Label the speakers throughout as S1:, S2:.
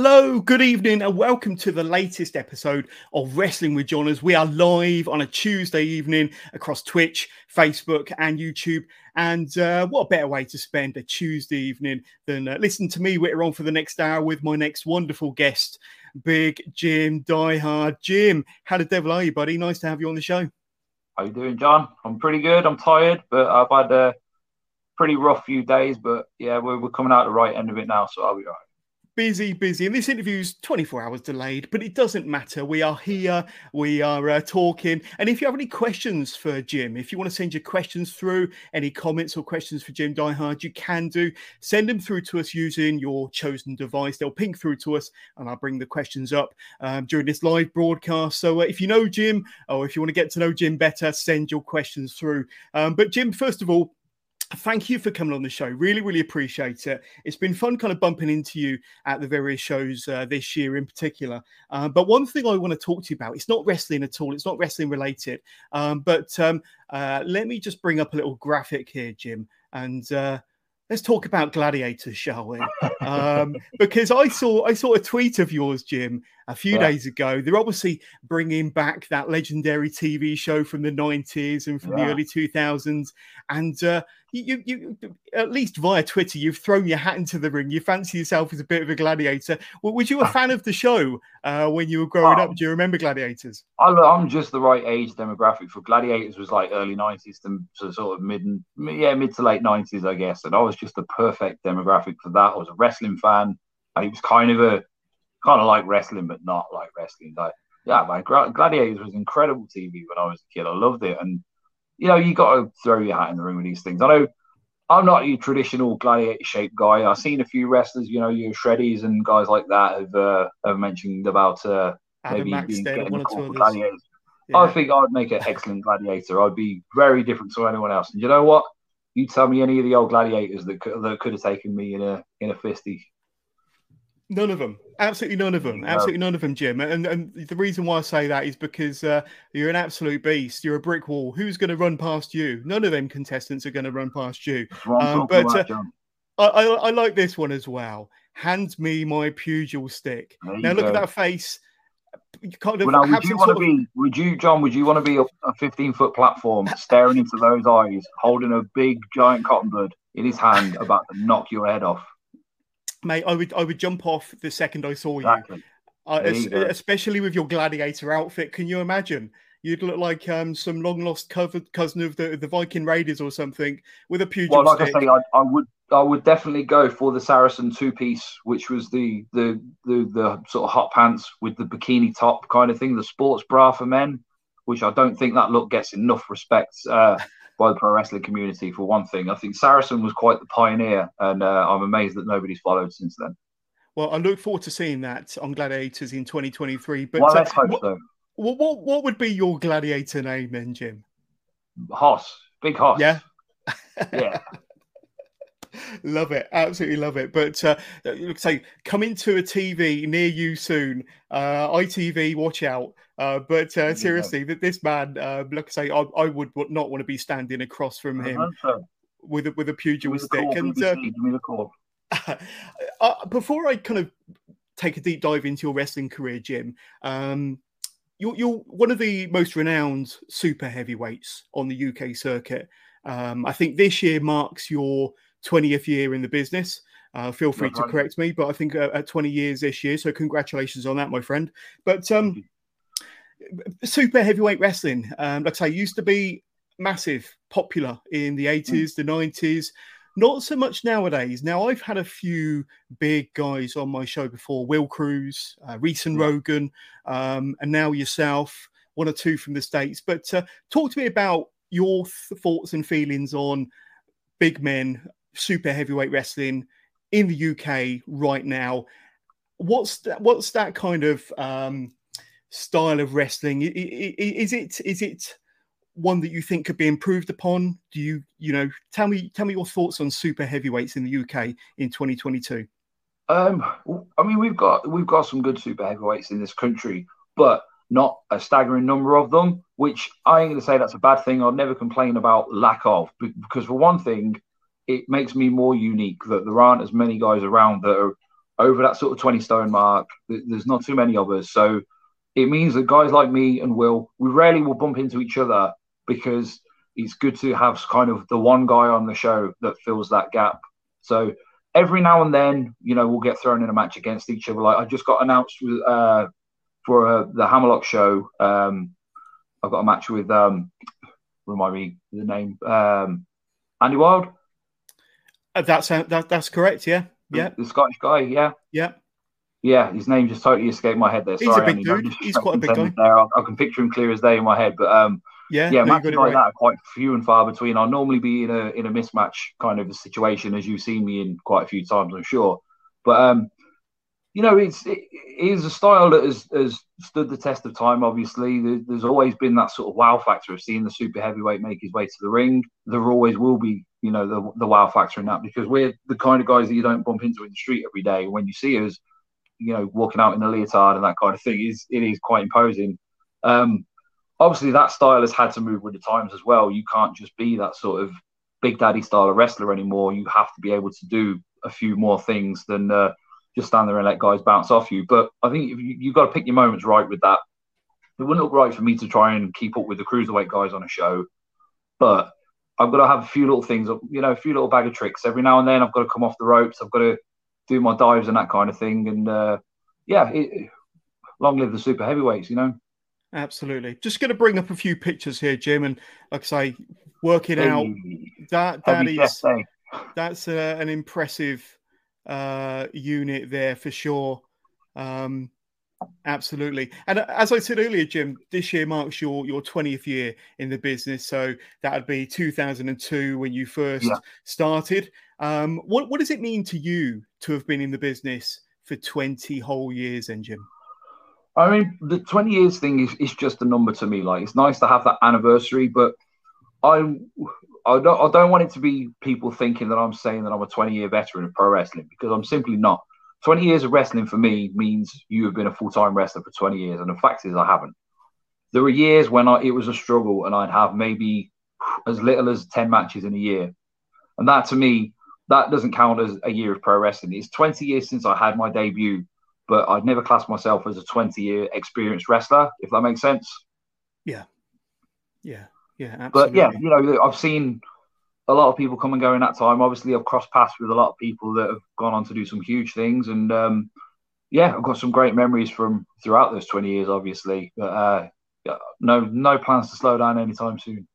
S1: Hello, good evening, and welcome to the latest episode of Wrestling with Johners. We are live on a Tuesday evening across Twitch, Facebook, and YouTube. And uh, what a better way to spend a Tuesday evening than uh, listen to me witter on for the next hour with my next wonderful guest, Big Jim Diehard. Jim, how the devil are you, buddy? Nice to have you on the show.
S2: How you doing, John? I'm pretty good. I'm tired, but I've had a pretty rough few days. But yeah, we're, we're coming out the right end of it now, so I'll be all right
S1: busy, busy. And this interview's 24 hours delayed, but it doesn't matter. We are here, we are uh, talking. And if you have any questions for Jim, if you want to send your questions through, any comments or questions for Jim Diehard, you can do. Send them through to us using your chosen device. They'll ping through to us, and I'll bring the questions up um, during this live broadcast. So uh, if you know Jim, or if you want to get to know Jim better, send your questions through. Um, but Jim, first of all, thank you for coming on the show. Really, really appreciate it. It's been fun kind of bumping into you at the various shows uh, this year in particular. Uh, but one thing I want to talk to you about, it's not wrestling at all, it's not wrestling related. Um, but um, uh, let me just bring up a little graphic here, Jim. And uh, let's talk about gladiators, shall we? Um, because I saw I saw a tweet of yours, Jim, a few yeah. days ago. They're obviously bringing back that legendary TV show from the nineties and from yeah. the early two thousands, and uh, you, you, at least via Twitter, you've thrown your hat into the ring. You fancy yourself as a bit of a gladiator. Well, was you a fan of the show uh, when you were growing um, up? Do you remember Gladiators?
S2: I'm just the right age demographic for Gladiators. Was like early '90s to sort of mid, yeah, mid to late '90s, I guess. And I was just the perfect demographic for that. I was a wrestling fan, and it was kind of a kind of like wrestling, but not like wrestling. Like, yeah, man, Gladiators was incredible TV when I was a kid. I loved it, and you know, you got to throw your hat in the ring with these things. I know I'm not your traditional gladiator shaped guy. I've seen a few wrestlers, you know, your Shreddies and guys like that have uh, have mentioned about uh, maybe being getting one or gladiators. Yeah. I think I'd make an excellent gladiator. I'd be very different to anyone else. And you know what? You tell me any of the old gladiators that could, that could have taken me in a in a fisty.
S1: None of them. Absolutely none of them. Absolutely none of them, Jim. And and the reason why I say that is because uh, you're an absolute beast. You're a brick wall. Who's going to run past you? None of them contestants are going to run past you. Um, but uh, I, I, I, like this one as well. Hand me my pugil stick. Now look go. at that face.
S2: Kind of well, now, would you want to be? Would you, John? Would you want to be a 15 foot platform, staring into those eyes, holding a big giant cotton bud in his hand, about to knock your head off?
S1: Mate, I would I would jump off the second I saw exactly. you. Uh, especially with your gladiator outfit. Can you imagine? You'd look like um, some long lost cousin of the, the Viking Raiders or something with a pugil Well, like
S2: stick. I say, I, I, would I would definitely go for the Saracen two piece, which was the, the the the sort of hot pants with the bikini top kind of thing, the sports bra for men, which I don't think that look gets enough respect. Uh, by the pro wrestling community for one thing. I think Saracen was quite the pioneer, and uh, I'm amazed that nobody's followed since then.
S1: Well, I look forward to seeing that on Gladiators in 2023. But
S2: well, let's uh, hope
S1: what,
S2: so.
S1: What, what, what would be your gladiator name then, Jim?
S2: Hoss, big Hoss.
S1: Yeah,
S2: yeah.
S1: love it, absolutely love it. But uh, say coming to a TV near you soon. Uh, ITV, watch out. Uh, but uh, seriously, that this man, uh, like I say, I, I, would not want to be standing across from him with a, with a pugil stick. And uh, uh, before I kind of take a deep dive into your wrestling career, Jim, um, you're, you're one of the most renowned super heavyweights on the UK circuit. Um, I think this year marks your 20th year in the business. Uh, feel free to correct me, but I think uh, at 20 years this year. So congratulations on that, my friend. But um, super heavyweight wrestling, um, like I say, used to be massive, popular in the 80s, mm. the 90s. Not so much nowadays. Now, I've had a few big guys on my show before Will Kroos, uh, Reese and Rogan, um, and now yourself, one or two from the States. But uh, talk to me about your th- thoughts and feelings on big men, super heavyweight wrestling in the UK right now. What's that, what's that kind of um, style of wrestling? Is it is it one that you think could be improved upon? Do you you know tell me tell me your thoughts on super heavyweights in the UK in 2022?
S2: Um, I mean we've got we've got some good super heavyweights in this country, but not a staggering number of them. Which I ain't going to say that's a bad thing. I'll never complain about lack of because for one thing, it makes me more unique that there aren't as many guys around that are over that sort of 20 stone mark. There's not too many of us. So it means that guys like me and Will, we rarely will bump into each other because it's good to have kind of the one guy on the show that fills that gap. So every now and then, you know, we'll get thrown in a match against each other. Like I just got announced with, uh, for uh, the Hammerlock show. Um, I've got a match with, um, remind me the name, um, Andy Wild.
S1: Uh, that's uh, that, that's correct. Yeah, yeah.
S2: The, the Scottish guy. Yeah,
S1: yeah.
S2: Yeah, his name just totally escaped my head there.
S1: He's
S2: Sorry,
S1: a big dude. He's quite a big guy.
S2: There. I, I, can picture him clear as day in my head. But um,
S1: yeah,
S2: yeah, matches like right. that are quite few and far between. I'll normally be in a in a mismatch kind of a situation, as you've seen me in quite a few times, I'm sure. But um, you know, it's it is a style that has, has stood the test of time. Obviously, there, there's always been that sort of wow factor of seeing the super heavyweight make his way to the ring. There always will be, you know, the the wow factor in that because we're the kind of guys that you don't bump into in the street every day. When you see us, you know, walking out in a leotard and that kind of thing is it is quite imposing. Um, obviously, that style has had to move with the times as well. You can't just be that sort of big daddy style of wrestler anymore. You have to be able to do a few more things than uh, just stand there and let guys bounce off you. But I think you, you've got to pick your moments right with that. It wouldn't look right for me to try and keep up with the cruiserweight guys on a show, but I've got to have a few little things, you know, a few little bag of tricks every now and then. I've got to come off the ropes. I've got to do my dives and that kind of thing. And uh, yeah, it, long live the super heavyweights, you know.
S1: Absolutely. Just going to bring up a few pictures here, Jim, and like I say, working hey, out that that is that's uh, an impressive uh, unit there for sure. Um, absolutely. And uh, as I said earlier, Jim, this year marks your your 20th year in the business. So that would be 2002 when you first yeah. started. Um, what what does it mean to you to have been in the business for 20 whole years, then, Jim?
S2: I mean, the 20 years thing is, is just a number to me. Like, it's nice to have that anniversary, but I, I don't, I don't want it to be people thinking that I'm saying that I'm a 20 year veteran of pro wrestling because I'm simply not. 20 years of wrestling for me means you have been a full time wrestler for 20 years. And the fact is, I haven't. There were years when I, it was a struggle and I'd have maybe as little as 10 matches in a year. And that to me that doesn't count as a year of pro wrestling. It's 20 years since I had my debut, but I'd never class myself as a 20 year experienced wrestler, if that makes sense.
S1: Yeah. Yeah. Yeah. Absolutely.
S2: But yeah, you know, I've seen a lot of people come and go in that time. Obviously, I've crossed paths with a lot of people that have gone on to do some huge things. And um, yeah, I've got some great memories from throughout those 20 years, obviously. But uh, no, no plans to slow down anytime soon.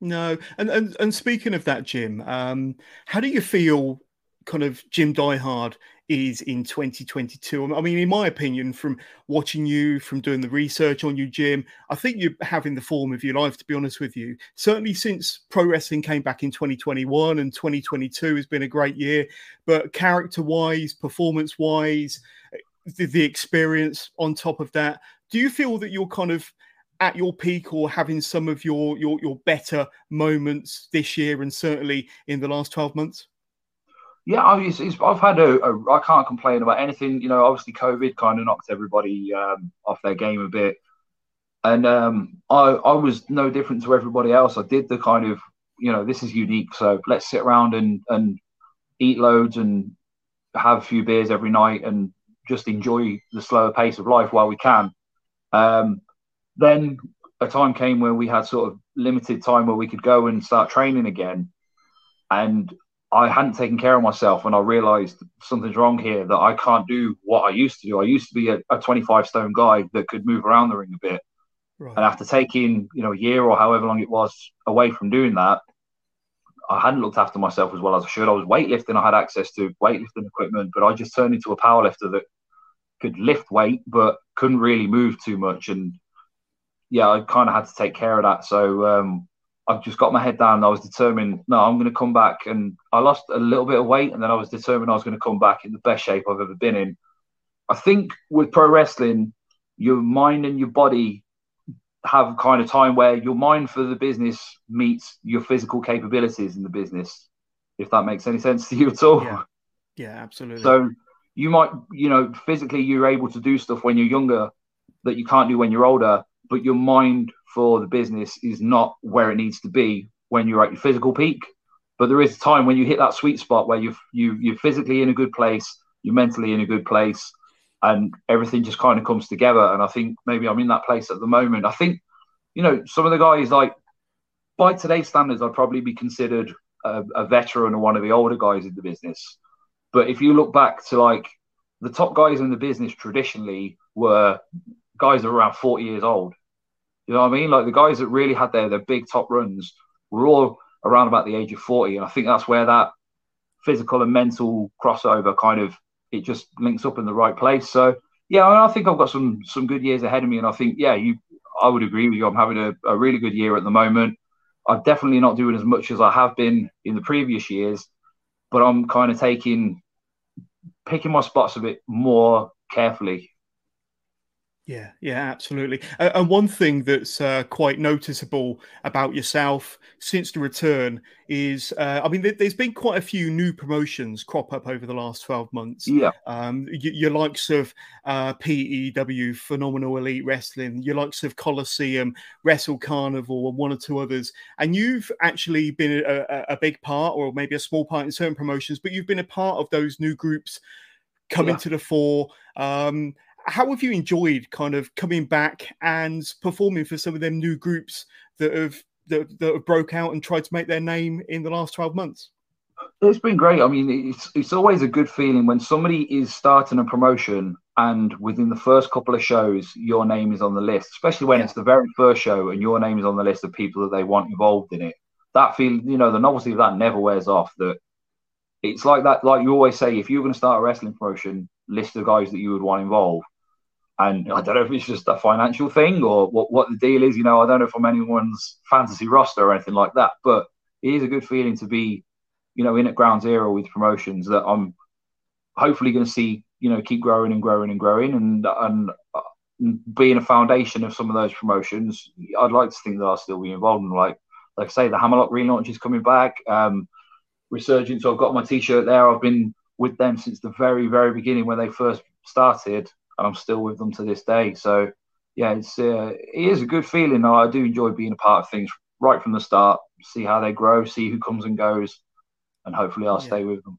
S1: No, and and and speaking of that, Jim, um, how do you feel? Kind of Jim Diehard is in 2022. I mean, in my opinion, from watching you, from doing the research on you, Jim, I think you're having the form of your life. To be honest with you, certainly since pro wrestling came back in 2021 and 2022 has been a great year. But character-wise, performance-wise, the, the experience on top of that, do you feel that you're kind of at your peak or having some of your your your better moments this year and certainly in the last 12 months
S2: yeah I have had a, a i can't complain about anything you know obviously covid kind of knocked everybody um, off their game a bit. And um, I, I was no different to everybody else. I did the kind of you know this is unique so let's sit around and and eat loads and have a few beers every night and just enjoy the slower pace of life while we can. Um, then a time came where we had sort of limited time where we could go and start training again. And I hadn't taken care of myself and I realized something's wrong here that I can't do what I used to do. I used to be a, a 25 stone guy that could move around the ring a bit. Right. And after taking, you know, a year or however long it was away from doing that, I hadn't looked after myself as well as I should. I was weightlifting, I had access to weightlifting equipment, but I just turned into a powerlifter that could lift weight but couldn't really move too much. And yeah, I kind of had to take care of that. So um, I just got my head down. I was determined, no, I'm going to come back. And I lost a little bit of weight, and then I was determined I was going to come back in the best shape I've ever been in. I think with pro wrestling, your mind and your body have kind of time where your mind for the business meets your physical capabilities in the business, if that makes any sense to you at all.
S1: Yeah, yeah absolutely.
S2: So you might, you know, physically you're able to do stuff when you're younger that you can't do when you're older, but your mind for the business is not where it needs to be when you're at your physical peak. But there is a time when you hit that sweet spot where you you you're physically in a good place, you're mentally in a good place, and everything just kind of comes together. And I think maybe I'm in that place at the moment. I think, you know, some of the guys like by today's standards, I'd probably be considered a, a veteran or one of the older guys in the business. But if you look back to like the top guys in the business traditionally were guys that were around 40 years old. You know what I mean? Like the guys that really had their, their big top runs were all around about the age of 40. And I think that's where that physical and mental crossover kind of it just links up in the right place. So yeah, I, mean, I think I've got some some good years ahead of me, and I think yeah, you I would agree with you. I'm having a, a really good year at the moment. I'm definitely not doing as much as I have been in the previous years, but I'm kind of taking picking my spots a bit more carefully
S1: yeah, yeah, absolutely. Uh, and one thing that's uh, quite noticeable about yourself since the return is, uh, I mean, th- there's been quite a few new promotions crop up over the last 12 months.
S2: Yeah.
S1: Um, y- your likes of uh, PEW, Phenomenal Elite Wrestling, your likes of Coliseum, Wrestle Carnival, and one or two others. And you've actually been a, a, a big part, or maybe a small part in certain promotions, but you've been a part of those new groups coming yeah. to the fore. Um, how have you enjoyed kind of coming back and performing for some of them new groups that have that, that have broke out and tried to make their name in the last 12 months?
S2: It's been great. I mean it's it's always a good feeling when somebody is starting a promotion and within the first couple of shows your name is on the list especially when yeah. it's the very first show and your name is on the list of people that they want involved in it. That feel you know the novelty of that never wears off that it's like that like you always say if you're going to start a wrestling promotion list the guys that you would want involved and I don't know if it's just a financial thing or what, what the deal is. You know, I don't know if I'm anyone's fantasy roster or anything like that, but it is a good feeling to be, you know, in at ground zero with promotions that I'm hopefully going to see, you know, keep growing and growing and growing and, and, and being a foundation of some of those promotions. I'd like to think that I'll still be involved in like, like I say, the Hammerlock relaunch is coming back. Um, Resurgence, I've got my t-shirt there. I've been with them since the very, very beginning when they first started and I'm still with them to this day. So yeah, it's uh, it is a good feeling. I do enjoy being a part of things right from the start. See how they grow, see who comes and goes, and hopefully I'll yeah. stay with them.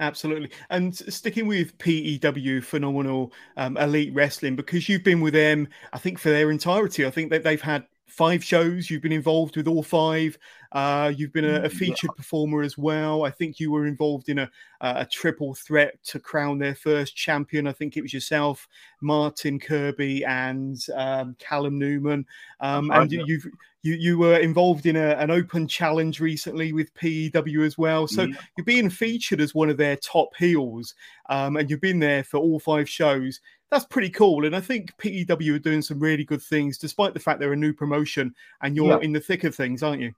S1: Absolutely. And sticking with PEW, phenomenal um, elite wrestling, because you've been with them, I think, for their entirety. I think that they've had five shows. You've been involved with all five. Uh, you've been a, a, featured performer as well. I think you were involved in a, a, triple threat to crown their first champion. I think it was yourself, Martin Kirby, and um, Callum Newman. Um, and you, you've you you were involved in a, an open challenge recently with PEW as well. So yeah. you're being featured as one of their top heels, um, and you've been there for all five shows that's pretty cool. And I think PEW are doing some really good things, despite the fact they're a new promotion and you're yeah. in the thick of things, aren't you?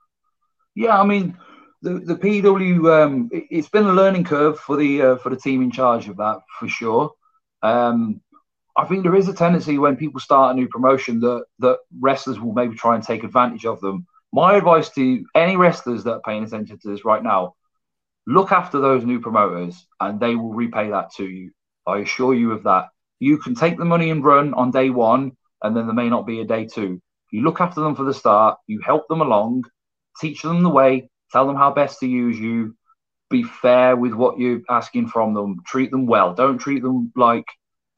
S2: Yeah, I mean, the the PEW um, it, has been a learning curve for the uh, for the team in charge of that for sure. Um, I think there is a tendency when people start a new promotion that that wrestlers will maybe try and take advantage of them. My advice to any wrestlers that are paying attention to this right now: look after those new promoters, and they will repay that to you. I assure you of that you can take the money and run on day one, and then there may not be a day two. You look after them for the start, you help them along, teach them the way, tell them how best to use you, be fair with what you're asking from them, treat them well. Don't treat them like,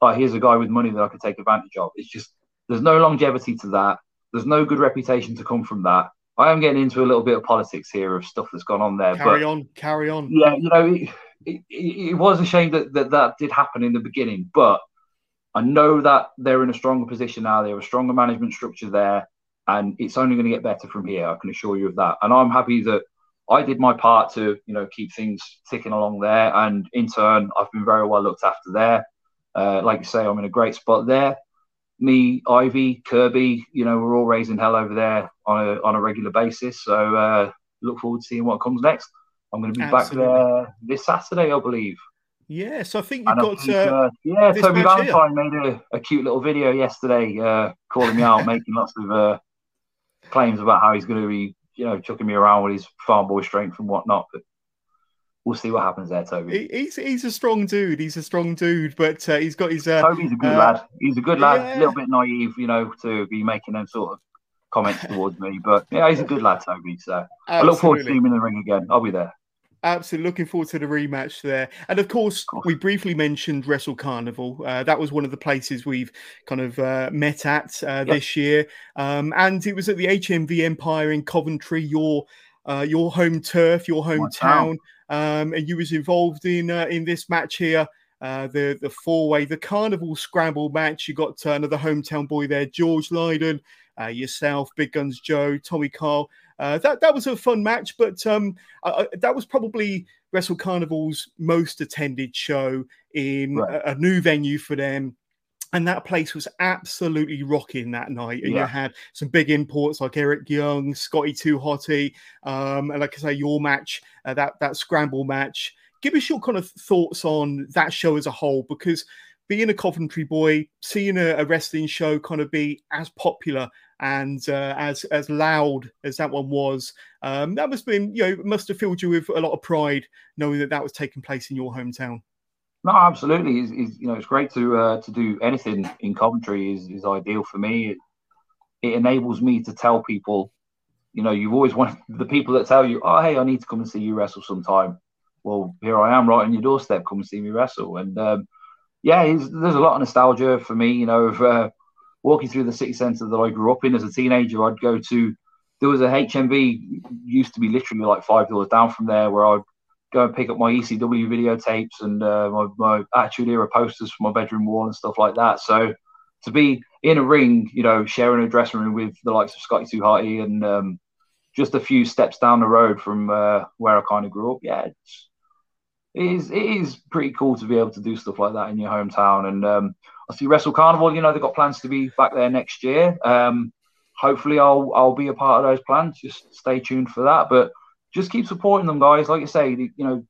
S2: oh, here's a guy with money that I could take advantage of. It's just, there's no longevity to that. There's no good reputation to come from that. I am getting into a little bit of politics here of stuff that's gone on there.
S1: Carry but, on, carry on.
S2: Yeah, you know, it, it, it, was a shame that, that that did happen in the beginning, but I know that they're in a stronger position now. They have a stronger management structure there, and it's only going to get better from here. I can assure you of that. And I'm happy that I did my part to, you know, keep things ticking along there. And in turn, I've been very well looked after there. Uh, like you say, I'm in a great spot there. Me, Ivy, Kirby, you know, we're all raising hell over there on a on a regular basis. So uh, look forward to seeing what comes next. I'm going to be Absolutely. back there this Saturday, I believe.
S1: Yes, I think you've got. Uh,
S2: uh, yeah, Toby Valentine made a, a, cute little video yesterday, uh, calling me out, making lots of uh, claims about how he's going to be, you know, chucking me around with his farm boy strength and whatnot. But we'll see what happens there, Toby.
S1: He's he's a strong dude. He's a strong dude, but uh, he's got his. Uh,
S2: Toby's a good lad. He's a good lad. Yeah. A little bit naive, you know, to be making them sort of comments towards me, but yeah, he's a good lad, Toby. So Absolutely. I look forward to seeing him in the ring again. I'll be there.
S1: Absolutely looking forward to the rematch there. And of course, we briefly mentioned Wrestle Carnival. Uh, that was one of the places we've kind of uh, met at uh, yep. this year. Um, and it was at the HMV Empire in Coventry, your uh, your home turf, your hometown. Um, and you was involved in uh, in this match here. Uh, the the four way, the Carnival Scramble match. You got another hometown boy there, George Lydon, yourself, Big Guns Joe, Tommy Carl. Uh, that that was a fun match, but um, uh, that was probably Wrestle Carnival's most attended show in right. a, a, new venue for them. And that place was absolutely rocking that night. And yeah. you had some big imports like Eric Young, Scotty Too Hotty, um, and like I say, your match, uh, that that scramble match. Give us your kind of thoughts on that show as a whole, because being a Coventry boy, seeing a, a, wrestling show kind of be as popular and uh, as as loud as that one was, um, that must have been you know must have filled you with a lot of pride knowing that that was taking place in your hometown.
S2: No, absolutely. It's you know it's great to uh, to do anything in Coventry is is ideal for me. It, it enables me to tell people, you know, you've always wanted the people that tell you, oh hey, I need to come and see you wrestle sometime. Well, here I am right on your doorstep. Come and see me wrestle. And um, yeah, there's a lot of nostalgia for me. You know, of uh, walking through the city centre that I grew up in as a teenager, I'd go to. There was a HMV used to be literally like five doors down from there, where I'd go and pick up my ECW videotapes and uh, my, my Attitude Era posters from my bedroom wall and stuff like that. So to be in a ring, you know, sharing a dressing room with the likes of Scotty Hotty and um, just a few steps down the road from uh, where I kind of grew up, yeah, it's, it is it is pretty cool to be able to do stuff like that in your hometown. And um, I see Wrestle Carnival. You know they've got plans to be back there next year. Um, hopefully, I'll I'll be a part of those plans. Just stay tuned for that. But just keep supporting them, guys. Like you say, you know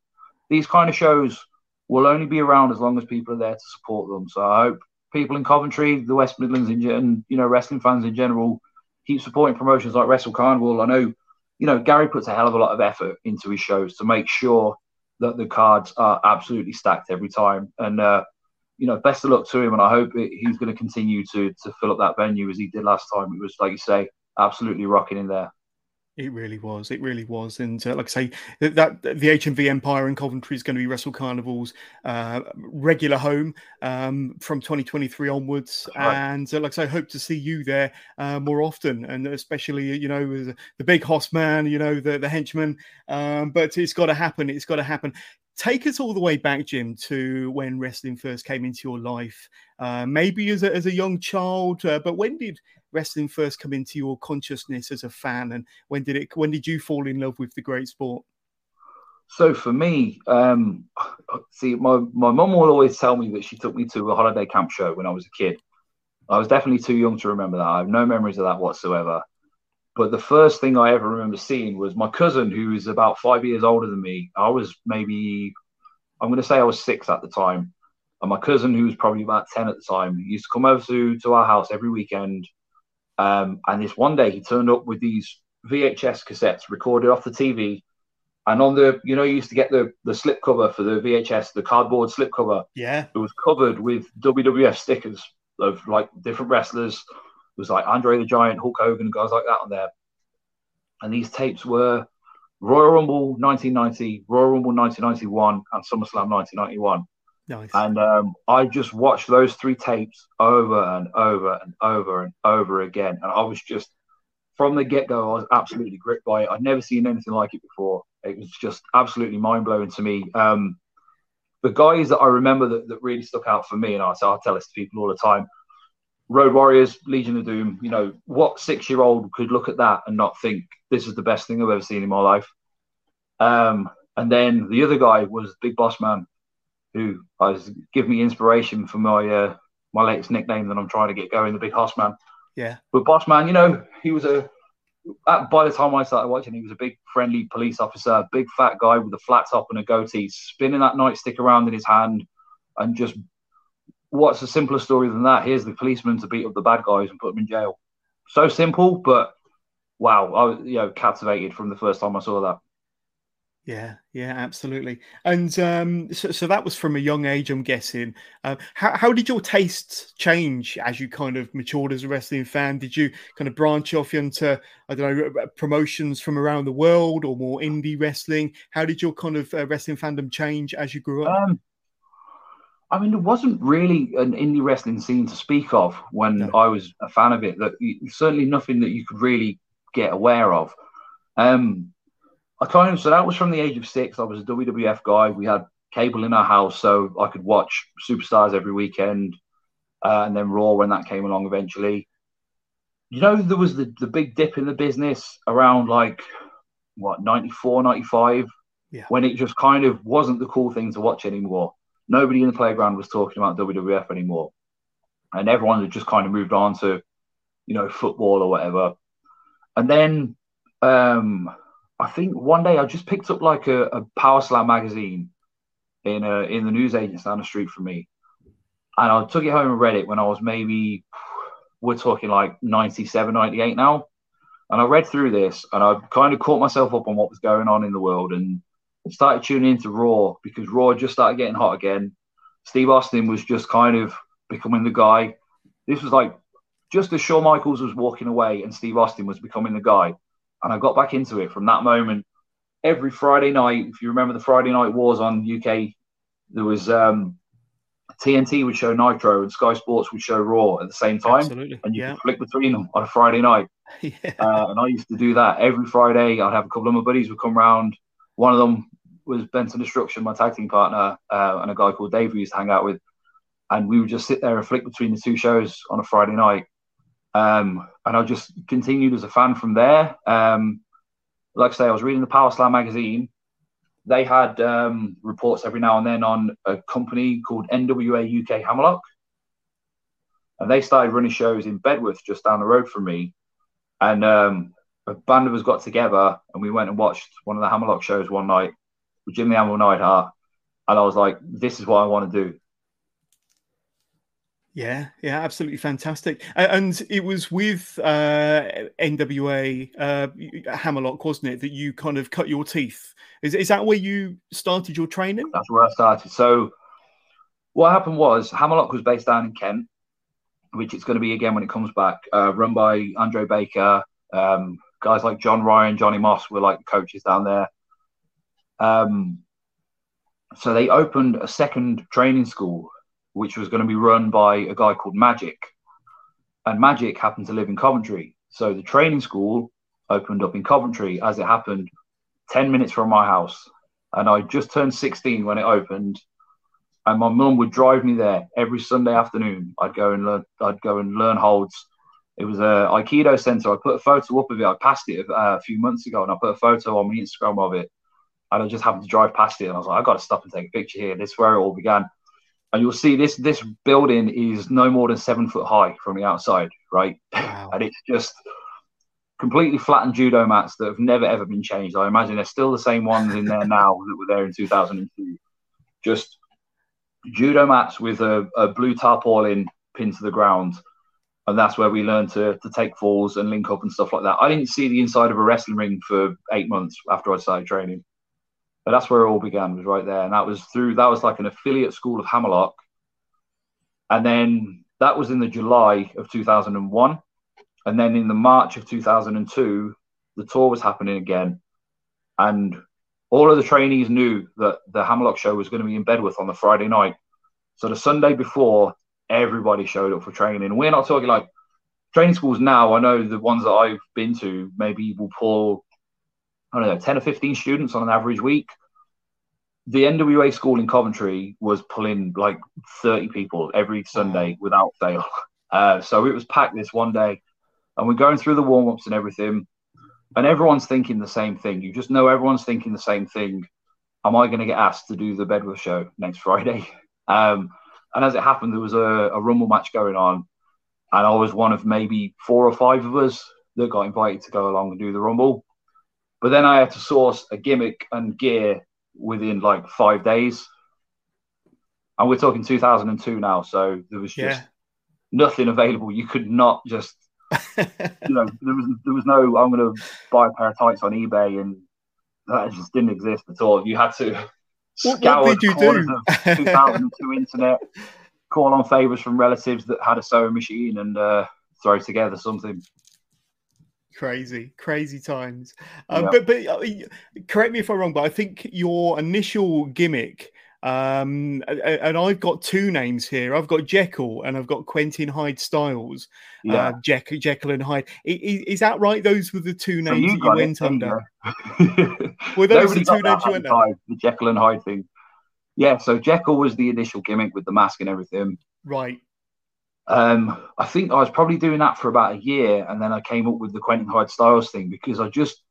S2: these kind of shows will only be around as long as people are there to support them. So I hope people in Coventry, the West Midlands, in, and you know wrestling fans in general, keep supporting promotions like Wrestle Carnival. I know, you know, Gary puts a hell of a lot of effort into his shows to make sure that the cards are absolutely stacked every time. And uh, you know, best of luck to him, and I hope it, he's going to continue to to fill up that venue as he did last time. It was like you say, absolutely rocking in there.
S1: It really was. It really was. And uh, like I say, that, that, the HMV Empire in Coventry is going to be Wrestle Carnival's uh, regular home um, from 2023 onwards. Right. And uh, like I say, hope to see you there uh, more often, and especially you know the big hoss man, you know the the henchman. Um, but it's got to happen. It's got to happen take us all the way back, Jim, to when wrestling first came into your life. Uh, maybe as a, as a young child, uh, but when did wrestling first come into your consciousness as a fan, and when did it? When did you fall in love with the great sport?
S2: So for me, um, see, my my mum will always tell me that she took me to a holiday camp show when I was a kid. I was definitely too young to remember that. I have no memories of that whatsoever. But the first thing I ever remember seeing was my cousin, who is about five years older than me. I was maybe, I'm going to say I was six at the time. And my cousin, who was probably about 10 at the time, used to come over to, to our house every weekend. Um, and this one day he turned up with these VHS cassettes recorded off the TV. And on the, you know, you used to get the, the slip cover for the VHS, the cardboard slip cover.
S1: Yeah.
S2: It was covered with WWF stickers of like different wrestlers It was like Andre the Giant, Hulk Hogan, guys like that on there. And these tapes were Royal Rumble 1990, Royal Rumble 1991, and SummerSlam 1991. Nice. And um, I just watched those three tapes over and over and over and over again. And I was just, from the get go, I was absolutely gripped by it. I'd never seen anything like it before. It was just absolutely mind blowing to me. Um, the guys that I remember that, that really stuck out for me, and I, so I tell this to people all the time, Road Warriors, Legion of Doom, you know, what six year old could look at that and not think this is the best thing I've ever seen in my life? Um, and then the other guy was Big Boss Man, who was giving me inspiration for my uh, my latest nickname that I'm trying to get going, the Big Hoss Man.
S1: Yeah.
S2: But Boss Man, you know, he was a at, by the time I started watching, he was a big friendly police officer, big fat guy with a flat top and a goatee, spinning that nightstick around in his hand, and just what's a simpler story than that? Here's the policeman to beat up the bad guys and put them in jail. So simple, but wow, I was you know captivated from the first time I saw that.
S1: Yeah, yeah, absolutely. And um, so, so that was from a young age, I'm guessing. Uh, how, how did your tastes change as you kind of matured as a wrestling fan? Did you kind of branch off into, I don't know, promotions from around the world or more indie wrestling? How did your kind of uh, wrestling fandom change as you grew up? Um,
S2: I mean, there wasn't really an indie wrestling scene to speak of when no. I was a fan of it. That certainly nothing that you could really get aware of. Um, I kind of so that was from the age of six. I was a WWF guy. We had cable in our house, so I could watch Superstars every weekend, uh, and then Raw when that came along eventually. You know, there was the, the big dip in the business around like what 94, 95, yeah. when it just kind of wasn't the cool thing to watch anymore. Nobody in the playground was talking about WWF anymore, and everyone had just kind of moved on to, you know, football or whatever. And then um, I think one day I just picked up like a, a Power Slam magazine in a, in the newsagents down the street from me, and I took it home and read it when I was maybe we're talking like 97, 98 now. And I read through this and I kind of caught myself up on what was going on in the world and started tuning into Raw because Raw just started getting hot again. Steve Austin was just kind of becoming the guy. This was like just as Shawn Michaels was walking away and Steve Austin was becoming the guy and I got back into it from that moment. Every Friday night, if you remember the Friday night wars on UK, there was um, TNT would show Nitro and Sky Sports would show Raw at the same time,
S1: Absolutely.
S2: and you
S1: yeah.
S2: could flick between them on a Friday night. yeah. uh, and I used to do that every Friday. I'd have a couple of my buddies would come round. One of them was Benson Destruction, my tag team partner, uh, and a guy called Dave we used to hang out with, and we would just sit there and flick between the two shows on a Friday night. Um, and I just continued as a fan from there. Um, like I say, I was reading the Power Slam magazine. They had um, reports every now and then on a company called NWA UK Hammerlock. And they started running shows in Bedworth, just down the road from me. And um, a band of us got together and we went and watched one of the Hammerlock shows one night with Jim the Anvil Neidhart. And I was like, this is what I want to do.
S1: Yeah, yeah, absolutely fantastic. And it was with uh, NWA uh, Hammerlock, wasn't it, that you kind of cut your teeth? Is, is that where you started your training?
S2: That's where I started. So, what happened was Hammerlock was based down in Kent, which it's going to be again when it comes back, uh, run by Andre Baker. Um, guys like John Ryan, Johnny Moss were like coaches down there. Um, so they opened a second training school which was going to be run by a guy called Magic. And Magic happened to live in Coventry. So the training school opened up in Coventry as it happened 10 minutes from my house. And I just turned 16 when it opened. And my mum would drive me there every Sunday afternoon. I'd go and learn, I'd go and learn holds. It was a Aikido center. I put a photo up of it. I passed it uh, a few months ago and I put a photo on my Instagram of it. And I just happened to drive past it and I was like, I got to stop and take a picture here. This is where it all began and you'll see this this building is no more than seven foot high from the outside, right? Wow. and it's just completely flattened judo mats that have never ever been changed. I imagine they're still the same ones in there now that were there in 2002. Just judo mats with a, a blue tarpaulin pinned to the ground. And that's where we learned to, to take falls and link up and stuff like that. I didn't see the inside of a wrestling ring for eight months after I started training. But that's where it all began, was right there. And that was through, that was like an affiliate school of Hammerlock. And then that was in the July of 2001. And then in the March of 2002, the tour was happening again. And all of the trainees knew that the Hammerlock show was going to be in Bedworth on the Friday night. So the Sunday before, everybody showed up for training. We're not talking like training schools now. I know the ones that I've been to maybe will pull I don't know, 10 or 15 students on an average week. The NWA school in Coventry was pulling like 30 people every Sunday without fail. Uh, so it was packed this one day, and we're going through the warm ups and everything, and everyone's thinking the same thing. You just know everyone's thinking the same thing. Am I going to get asked to do the Bedworth show next Friday? Um, and as it happened, there was a, a Rumble match going on, and I was one of maybe four or five of us that got invited to go along and do the Rumble. But then I had to source a gimmick and gear within like five days. And we're talking 2002 now, so there was just yeah. nothing available. You could not just, you know, there was there was no. I'm going to buy a pair of tights on eBay, and that just didn't exist at all. You had to
S1: what, scour what did you do?
S2: 2002 internet, call on favors from relatives that had a sewing machine, and uh, throw together something
S1: crazy crazy times um, yeah. but but uh, correct me if i'm wrong but i think your initial gimmick um, and I've got two names here. I've got Jekyll and I've got Quentin Hyde Styles. Uh, yeah, uh, Jeck, Jekyll and Hyde. Is, is, that right? Those were the two names you that you went it, under.
S2: were those the two names you went under? The Jekyll and Hyde thing. Yeah, so Jekyll was the initial gimmick with the mask and everything.
S1: Right.
S2: Um, I think I was probably doing that for about a year, and then I came up with the Quentin Hyde Styles thing because I just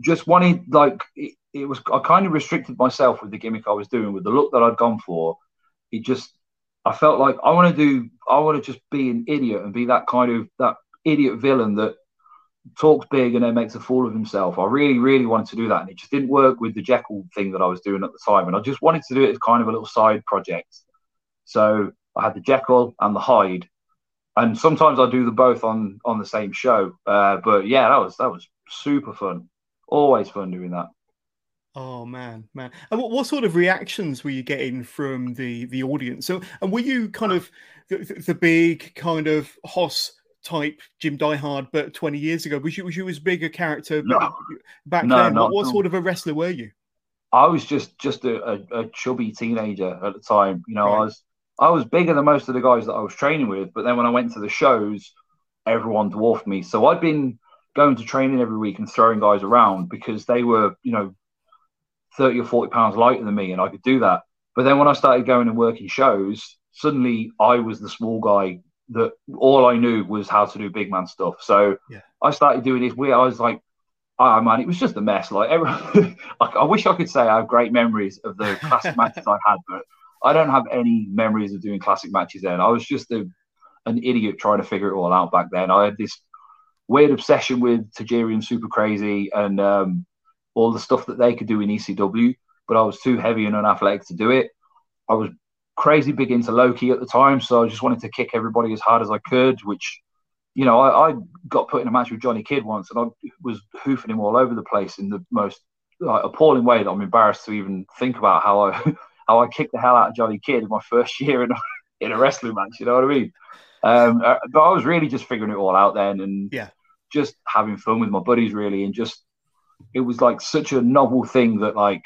S2: just wanted like it, it, was. I kind of restricted myself with the gimmick I was doing with the look that I'd gone for. It just I felt like I want to do. I want to just be an idiot and be that kind of that idiot villain that talks big and then makes a fool of himself. I really, really wanted to do that, and it just didn't work with the Jekyll thing that I was doing at the time. And I just wanted to do it as kind of a little side project. So I had the Jekyll and the Hyde, and sometimes I do the both on on the same show. Uh, but yeah, that was that was super fun. Always fun doing that.
S1: Oh man, man! And what, what sort of reactions were you getting from the the audience? So, and were you kind of the, the big kind of Hoss type Jim Diehard, but twenty years ago? Was you was you as big a character no. back no, then? What, what sort of a wrestler were you?
S2: I was just just a, a, a chubby teenager at the time. You know, right. I was I was bigger than most of the guys that I was training with, but then when I went to the shows, everyone dwarfed me. So I'd been going to training every week and throwing guys around because they were, you know, 30 or 40 pounds lighter than me and I could do that. But then when I started going and working shows, suddenly I was the small guy that all I knew was how to do big man stuff. So yeah. I started doing this weird. I was like, oh man, it was just a mess. Like, everyone, I wish I could say I have great memories of the classic matches I had, but I don't have any memories of doing classic matches then. I was just a, an idiot trying to figure it all out back then. I had this weird obsession with Tajiri and Super Crazy and um, all the stuff that they could do in ECW, but I was too heavy and unathletic to do it. I was crazy big into Low Ki at the time, so I just wanted to kick everybody as hard as I could, which you know, I, I, got put in a match with Johnny Kidd once, and I was hoofing him all over the place in the most like, appalling way that I'm embarrassed to even think about how I how I kicked the hell out of Johnny Kidd in my first year in a, in a wrestling match. You know what I mean? Um, uh, but I was really just figuring it all out then, and
S1: yeah,
S2: just having fun with my buddies really, and just it was like such a novel thing that like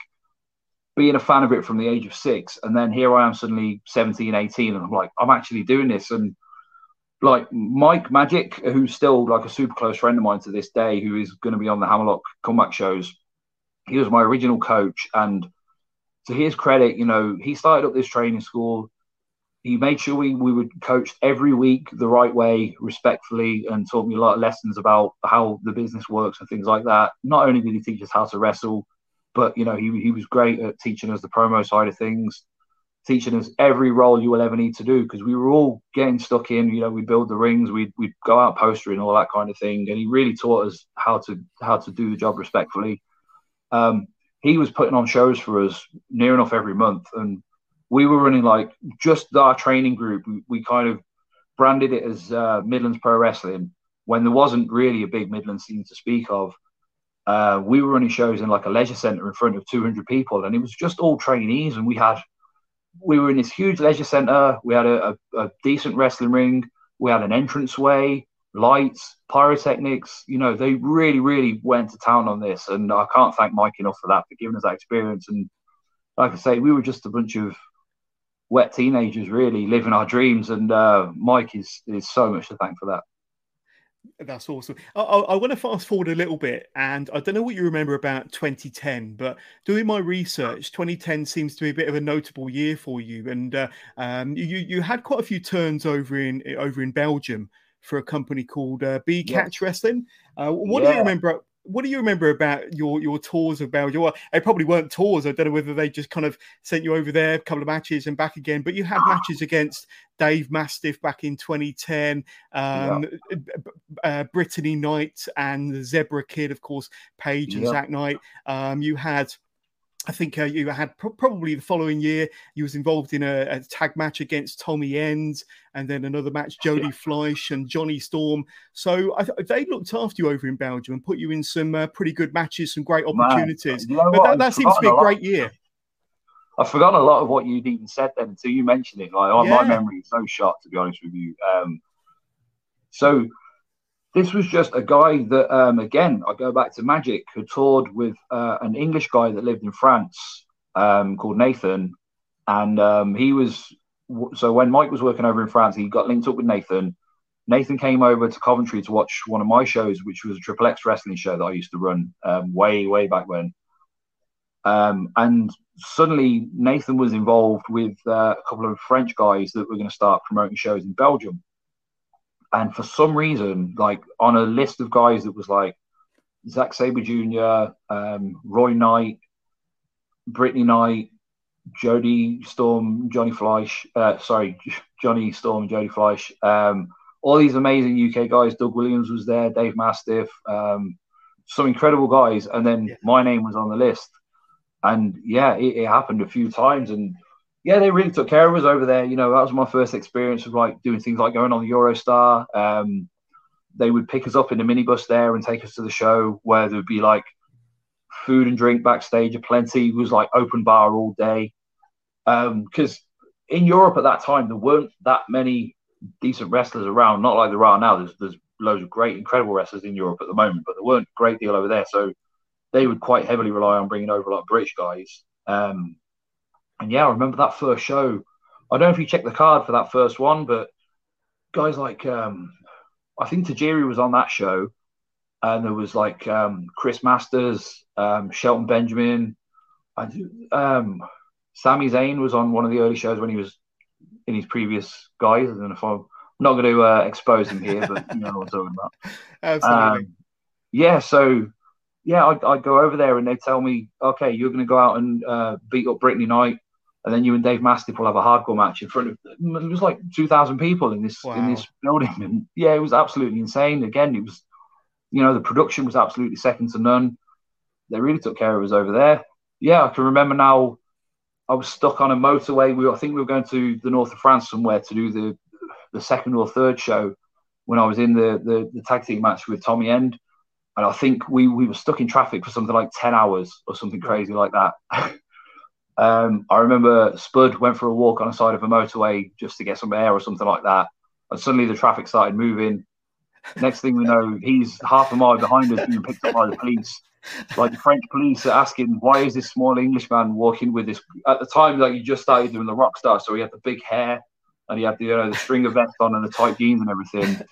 S2: being a fan of it from the age of six, and then here I am suddenly 17, 18, and I'm like, I'm actually doing this, and like Mike Magic, who's still like a super close friend of mine to this day, who is going to be on the Hammerlock comeback shows. He was my original coach, and to his credit, you know, he started up this training school. He made sure we, we were coached every week the right way, respectfully, and taught me a lot of lessons about how the business works and things like that. Not only did he teach us how to wrestle, but you know, he, he was great at teaching us the promo side of things, teaching us every role you will ever need to do because we were all getting stuck in. You know, we build the rings, we'd, we'd go out postering, all that kind of thing, and he really taught us how to how to do the job respectfully. Um, he was putting on shows for us near enough every month, and we were running like just our training group. We, we kind of branded it as uh, Midlands Pro Wrestling when there wasn't really a big Midlands scene to speak of. Uh, we were running shows in like a leisure centre in front of 200 people, and it was just all trainees. And we had, we were in this huge leisure centre. We had a, a, a decent wrestling ring. We had an entrance way lights, pyrotechnics. You know, they really, really went to town on this, and I can't thank Mike enough for that for giving us that experience. And like I say, we were just a bunch of wet teenagers, really living our dreams. And uh, Mike is is so much to thank for that.
S1: That's awesome. I, I, I, want to fast forward a little bit, and I don't know what you remember about 2010, but doing my research, 2010 seems to be a bit of a notable year for you, and uh, um, you you had quite a few turns over in over in Belgium for a company called uh, B Catch Wrestling. Uh, what yeah. do you remember? what do you remember about your your tours of Belgium? Well, they probably weren't tours. I don't know whether they just kind of sent you over there, a couple of matches and back again. But you had matches against Dave Mastiff back in 2010, um, yeah. uh, Brittany Knight and the Zebra Kid, of course, Paige and yeah. Zach Knight. Um, you had I think uh, you had pro- probably the following year you was involved in a, a, tag match against Tommy End, and then another match Jody Fleisch and Johnny Storm. So I, they looked after you over in Belgium and put you in some uh, pretty good matches, some great opportunities. You know but that, that seems to be a great year.
S2: I've forgotten a lot of what you'd even said then until you mentioned it. Like, oh, yeah. my memory is so shot, to be honest with you. Um, so this was just a guy that, um, again, I go back to Magic, who toured with uh, an English guy that lived in France um, called Nathan. And um, he was, so when Mike was working over in France, he got linked up with Nathan. Nathan came over to Coventry to watch one of my shows, which was a Triple X wrestling show that I used to run um, way, way back when. Um, and suddenly Nathan was involved with uh, a couple of French guys that were going to start promoting shows in Belgium. And for some reason, like on a list of guys that was like Zack Sabre Jr., um, Roy Knight, Brittany Knight, Jody Storm, Johnny Fleisch, uh, sorry, Johnny Storm, Jody Fleisch, um, all these amazing UK guys. Doug Williams was there, Dave Mastiff, um, some incredible guys. And then yeah. my name was on the list. And yeah, it, it happened a few times. And yeah, they really took care of us over there. You know, that was my first experience of like doing things like going on the Eurostar. Um, they would pick us up in a minibus there and take us to the show where there would be like food and drink backstage aplenty. It was like open bar all day. Because um, in Europe at that time, there weren't that many decent wrestlers around, not like there are now. There's, there's loads of great, incredible wrestlers in Europe at the moment, but there weren't a great deal over there. So they would quite heavily rely on bringing over like British guys. Um, and yeah, I remember that first show. I don't know if you checked the card for that first one, but guys like um, I think Tajiri was on that show, and there was like um, Chris Masters, um, Shelton Benjamin, and um, Sami Zayn was on one of the early shows when he was in his previous guys. I don't know if I'm, I'm not going to uh, expose him here, but you know what I'm talking about.
S1: Absolutely.
S2: Um, yeah, so yeah, I'd, I'd, go over there and they'd tell me, okay, you're going to go out and uh, beat up Brittany Knight and then you and Dave Mastiff will have a hardcore match in front of it was like two thousand people in this wow. in this building, and yeah, it was absolutely insane. Again, it was you know the production was absolutely second to none. They really took care of us over there. Yeah, I can remember now. I was stuck on a motorway. We I think we were going to the north of France somewhere to do the the second or third show when I was in the the, the tag team match with Tommy End. And I think we, we were stuck in traffic for something like 10 hours or something mm. crazy like that. Um, I remember Spud went for a walk on the side of a motorway just to get some air or something like that. And suddenly the traffic started moving. Next thing we know, he's half a mile behind us being picked up by the police. Like the French police are asking, why is this small Englishman walking with this? At the time, like he just started doing the rock star, so he had the big hair and he had the you know the stringer vest on and the tight jeans and everything,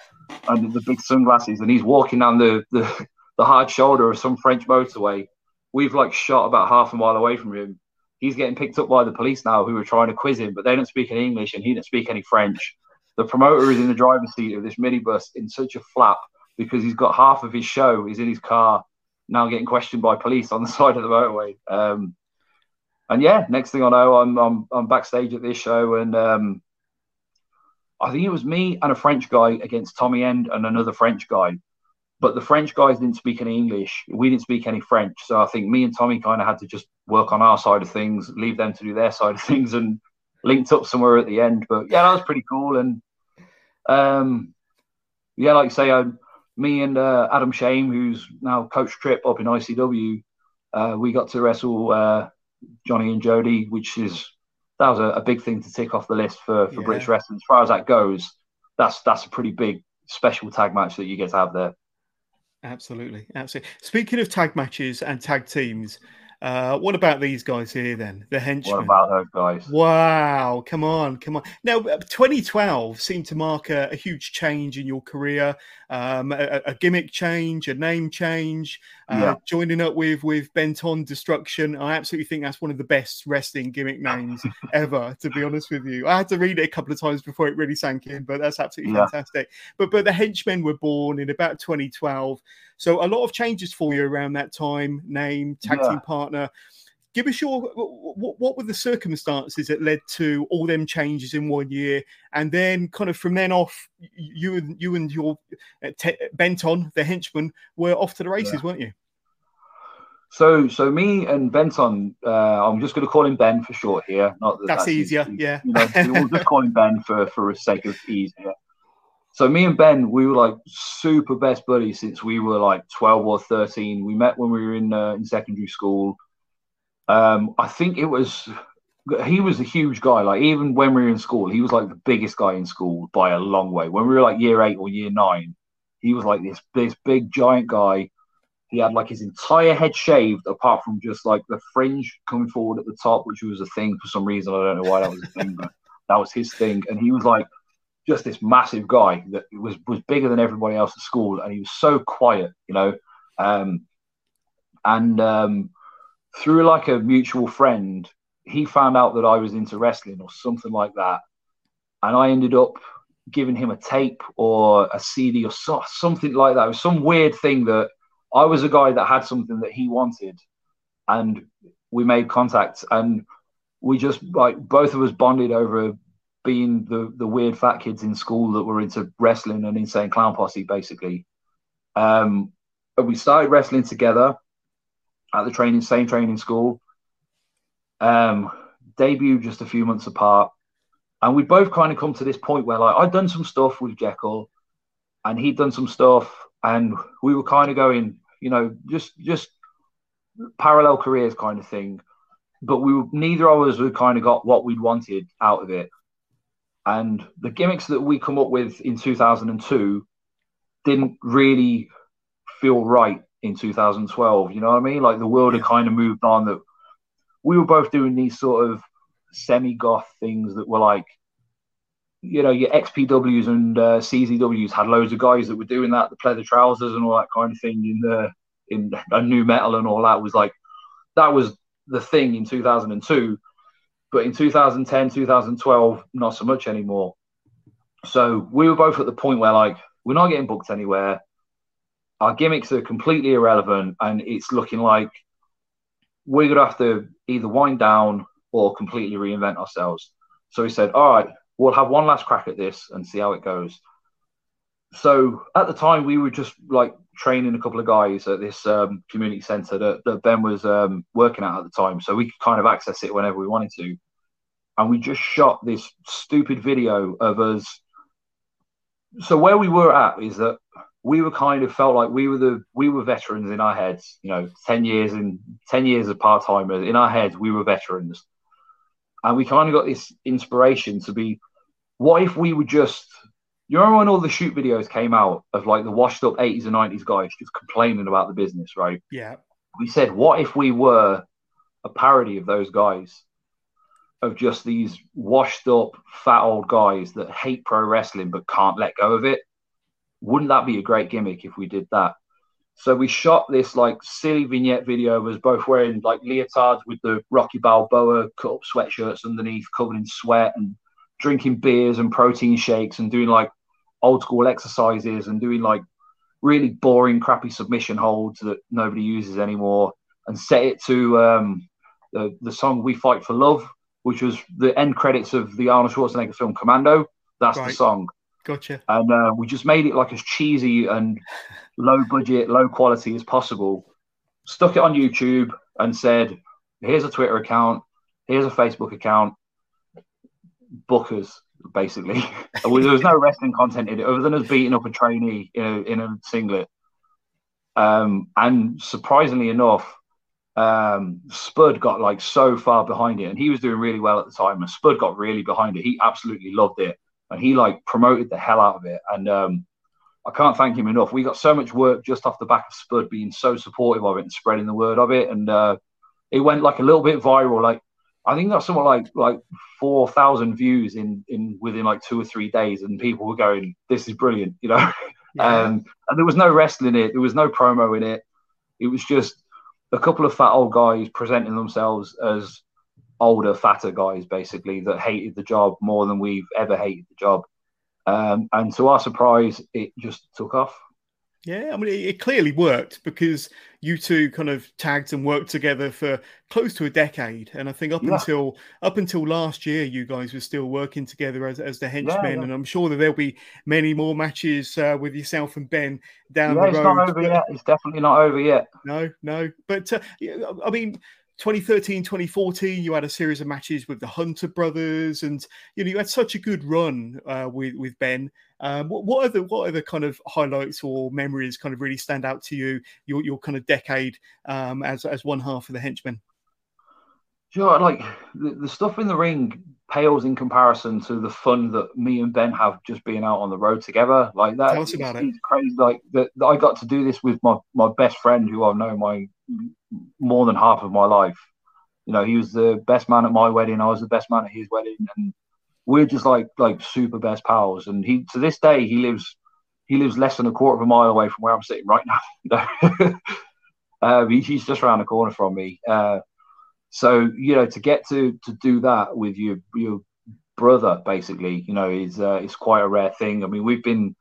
S2: and the big sunglasses, and he's walking down the the, the hard shoulder of some French motorway. We've like shot about half a mile away from him, he's getting picked up by the police now who are trying to quiz him, but they don't speak any English and he doesn't speak any French. The promoter is in the driver's seat of this minibus in such a flap because he's got half of his show is in his car now getting questioned by police on the side of the motorway. Um, and yeah, next thing I know, I'm I'm, I'm backstage at this show, and um, I think it was me and a French guy against Tommy End and another French guy but the French guys didn't speak any English. We didn't speak any French. So I think me and Tommy kind of had to just work on our side of things, leave them to do their side of things, and linked up somewhere at the end. But yeah, that was pretty cool. And um, yeah, like I say, I, me and uh, Adam Shame, who's now Coach Trip up in ICW, uh, we got to wrestle uh, Johnny and Jody, which is that was a, a, big thing to tick off the list for, for yeah. British wrestling. As far as that goes, that's that's a pretty big special tag match that you get to have there.
S1: Absolutely, absolutely. Speaking of tag matches and tag teams, Uh, what about these guys here then? The henchmen.
S2: What about those guys?
S1: Wow, come on, come on. Now, 2012 seemed to mark a, a huge change in your career, um, a, a, gimmick change, a name change, uh, yeah. joining up with with Benton Destruction. I absolutely think that's one of the best wrestling gimmick names ever. To be honest with you, I had to read it a couple of times before it really sank in, but that's absolutely yeah. fantastic. But but the henchmen were born in about 2012. So a lot of changes for you around that time. Name, tag yeah. team partner. Give us your what, what were the circumstances that led to all them changes in one year, and then kind of from then off, you and you and your uh, te- Benton, the henchman, were off to the races, yeah. weren't you?
S2: So, so me and Benton, uh, I'm just going to call him Ben for short here. Not
S1: that that's, that's easier, easy. yeah.
S2: You know, we'll just call him Ben for for the sake of ease here. So me and Ben, we were like super best buddies since we were like 12 or 13. We met when we were in uh, in secondary school. Um, I think it was he was a huge guy. Like even when we were in school, he was like the biggest guy in school by a long way. When we were like year eight or year nine, he was like this this big giant guy. He had like his entire head shaved, apart from just like the fringe coming forward at the top, which was a thing for some reason. I don't know why that was a thing, but that was his thing. And he was like just this massive guy that was was bigger than everybody else at school, and he was so quiet, you know. Um, and um, through like a mutual friend, he found out that I was into wrestling or something like that, and I ended up giving him a tape or a CD or so, something like that. It was some weird thing that I was a guy that had something that he wanted, and we made contact, and we just like both of us bonded over being the the weird fat kids in school that were into wrestling and insane clown posse basically. Um, we started wrestling together at the training same training school. Um, debuted just a few months apart, and we both kind of come to this point where like I'd done some stuff with Jekyll, and he'd done some stuff, and we were kind of going, you know, just just parallel careers kind of thing. But we were, neither of us had kind of got what we'd wanted out of it. And the gimmicks that we come up with in 2002 didn't really feel right in 2012. You know what I mean? Like the world had kind of moved on. That we were both doing these sort of semi-goth things that were like, you know, your XPWs and uh, CZWs had loads of guys that were doing that, the pleather trousers and all that kind of thing in the in a nu metal and all that was like that was the thing in 2002 but in 2010, 2012, not so much anymore. So we were both at the point where like we're not getting booked anywhere. Our gimmicks are completely irrelevant, and it's looking like we're gonna have to either wind down or completely reinvent ourselves. So he said, all right, we'll have one last crack at this and see how it goes. So at the time, we were just like training a couple of guys at this um, community centre that, that, Ben was um, working at at the time, so we could kind of access it whenever we wanted to. And we just shot this stupid video of us. So where we were at is that we were kind of felt like we were the we were veterans in our heads. You know, ten years in ten years of part timers in our heads, we were veterans, and we kind of got this inspiration to be. What if we were just you remember when all the shoot videos came out of like the washed up 80s and 90s guys just complaining about the business, right?
S1: Yeah.
S2: We said, what if we were a parody of those guys? Of just these washed up fat old guys that hate pro wrestling but can't let go of it. Wouldn't that be a great gimmick if we did that? So we shot this like silly vignette video of us both wearing like leotards with the Rocky Balboa cut up sweatshirts underneath, covered in sweat and drinking beers and protein shakes and doing like old school exercises and doing like really boring, crappy submission holds that nobody uses anymore, and set it to um, the the song "We Fight for Love," which was the end credits of the Arnold Schwarzenegger film Commando. That's right. the song.
S1: Gotcha.
S2: And uh, we just made it like as cheesy and low budget, low quality as possible. Stuck it on YouTube and said, "Here's a Twitter account. Here's a Facebook account. Bookers." basically. there was no wrestling content in it other than us beating up a trainee in a, in a singlet. Um, and surprisingly enough, um, Spud got like so far behind it, and he was doing really well at the time. And Spud got really behind it. He absolutely loved it, and he like promoted the hell out of it. And um, I can't thank him enough. We got so much work just off the back of Spud being so supportive of it and spreading the word of it. And uh, it went like a little bit viral. Like I think that's somewhat like like four thousand views in in within like two or three days, and people were going, "This is brilliant," you know. Yeah. Um, and there was no wrestling in it. There was no promo in it. It was just a couple of fat old guys presenting themselves as older, fatter guys, basically that hated the job more than we've ever hated the job. Um, and to our surprise, it just took off.
S1: Yeah, I mean, it, it, clearly worked because you two kind of tagged and worked together for close to a decade, and I think up yeah. until up until last year, you guys were still working together as, as the henchmen, yeah, yeah. and I'm sure that there'll be many more matches uh, with yourself and Ben down the road.
S2: It's not over but, yet. It's definitely not over yet.
S1: No, no, but uh, I mean, 2013 2014 you had a series of matches with the hunter brothers and you know you had such a good run uh, with with ben. Um, what, what, are the what are the kind of highlights or memories kind of really stand out to you your, your kind of decade um, as as one half of the henchmen
S2: Sure, like the, the stuff in the ring pales in comparison to the fun that me and Ben have just being out on the road together. Like that,
S1: Tell us about it's, it.
S2: It's crazy. Like that, I got to do this with my my best friend, who I've known my more than half of my life. You know, he was the best man at my wedding. I was the best man at his wedding, and we're just like like super best pals. And he to this day he lives he lives less than a quarter of a mile away from where I'm sitting right now. uh, he's just around the corner from me. Uh, so you know, to get to to do that with your your brother, basically, you know, is uh, is quite a rare thing. I mean, we've been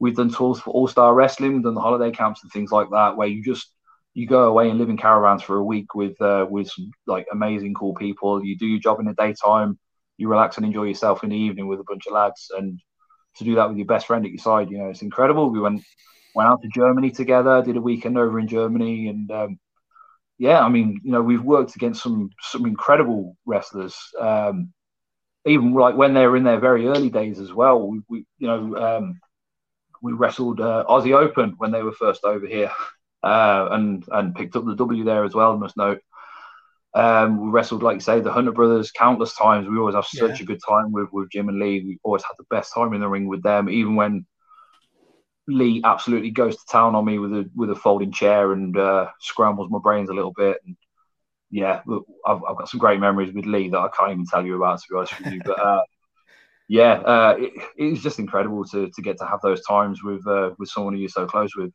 S2: we've done tours for All Star Wrestling, we've done the holiday camps and things like that, where you just you go away and live in caravans for a week with uh, with some like amazing cool people. You do your job in the daytime, you relax and enjoy yourself in the evening with a bunch of lads, and to do that with your best friend at your side, you know, it's incredible. We went went out to Germany together, did a weekend over in Germany, and um, yeah, I mean, you know, we've worked against some some incredible wrestlers. Um, even like when they were in their very early days as well. We, we you know, um, we wrestled uh, Aussie Open when they were first over here uh, and and picked up the W there as well. Must note. Um, we wrestled, like you say, the Hunter Brothers countless times. We always have such yeah. a good time with, with Jim and Lee. We always had the best time in the ring with them, even when Lee absolutely goes to town on me with a with a folding chair and uh, scrambles my brains a little bit. And yeah, I've, I've got some great memories with Lee that I can't even tell you about, to be honest with you. But uh, yeah, uh, it, it was just incredible to to get to have those times with uh, with someone you're so close with.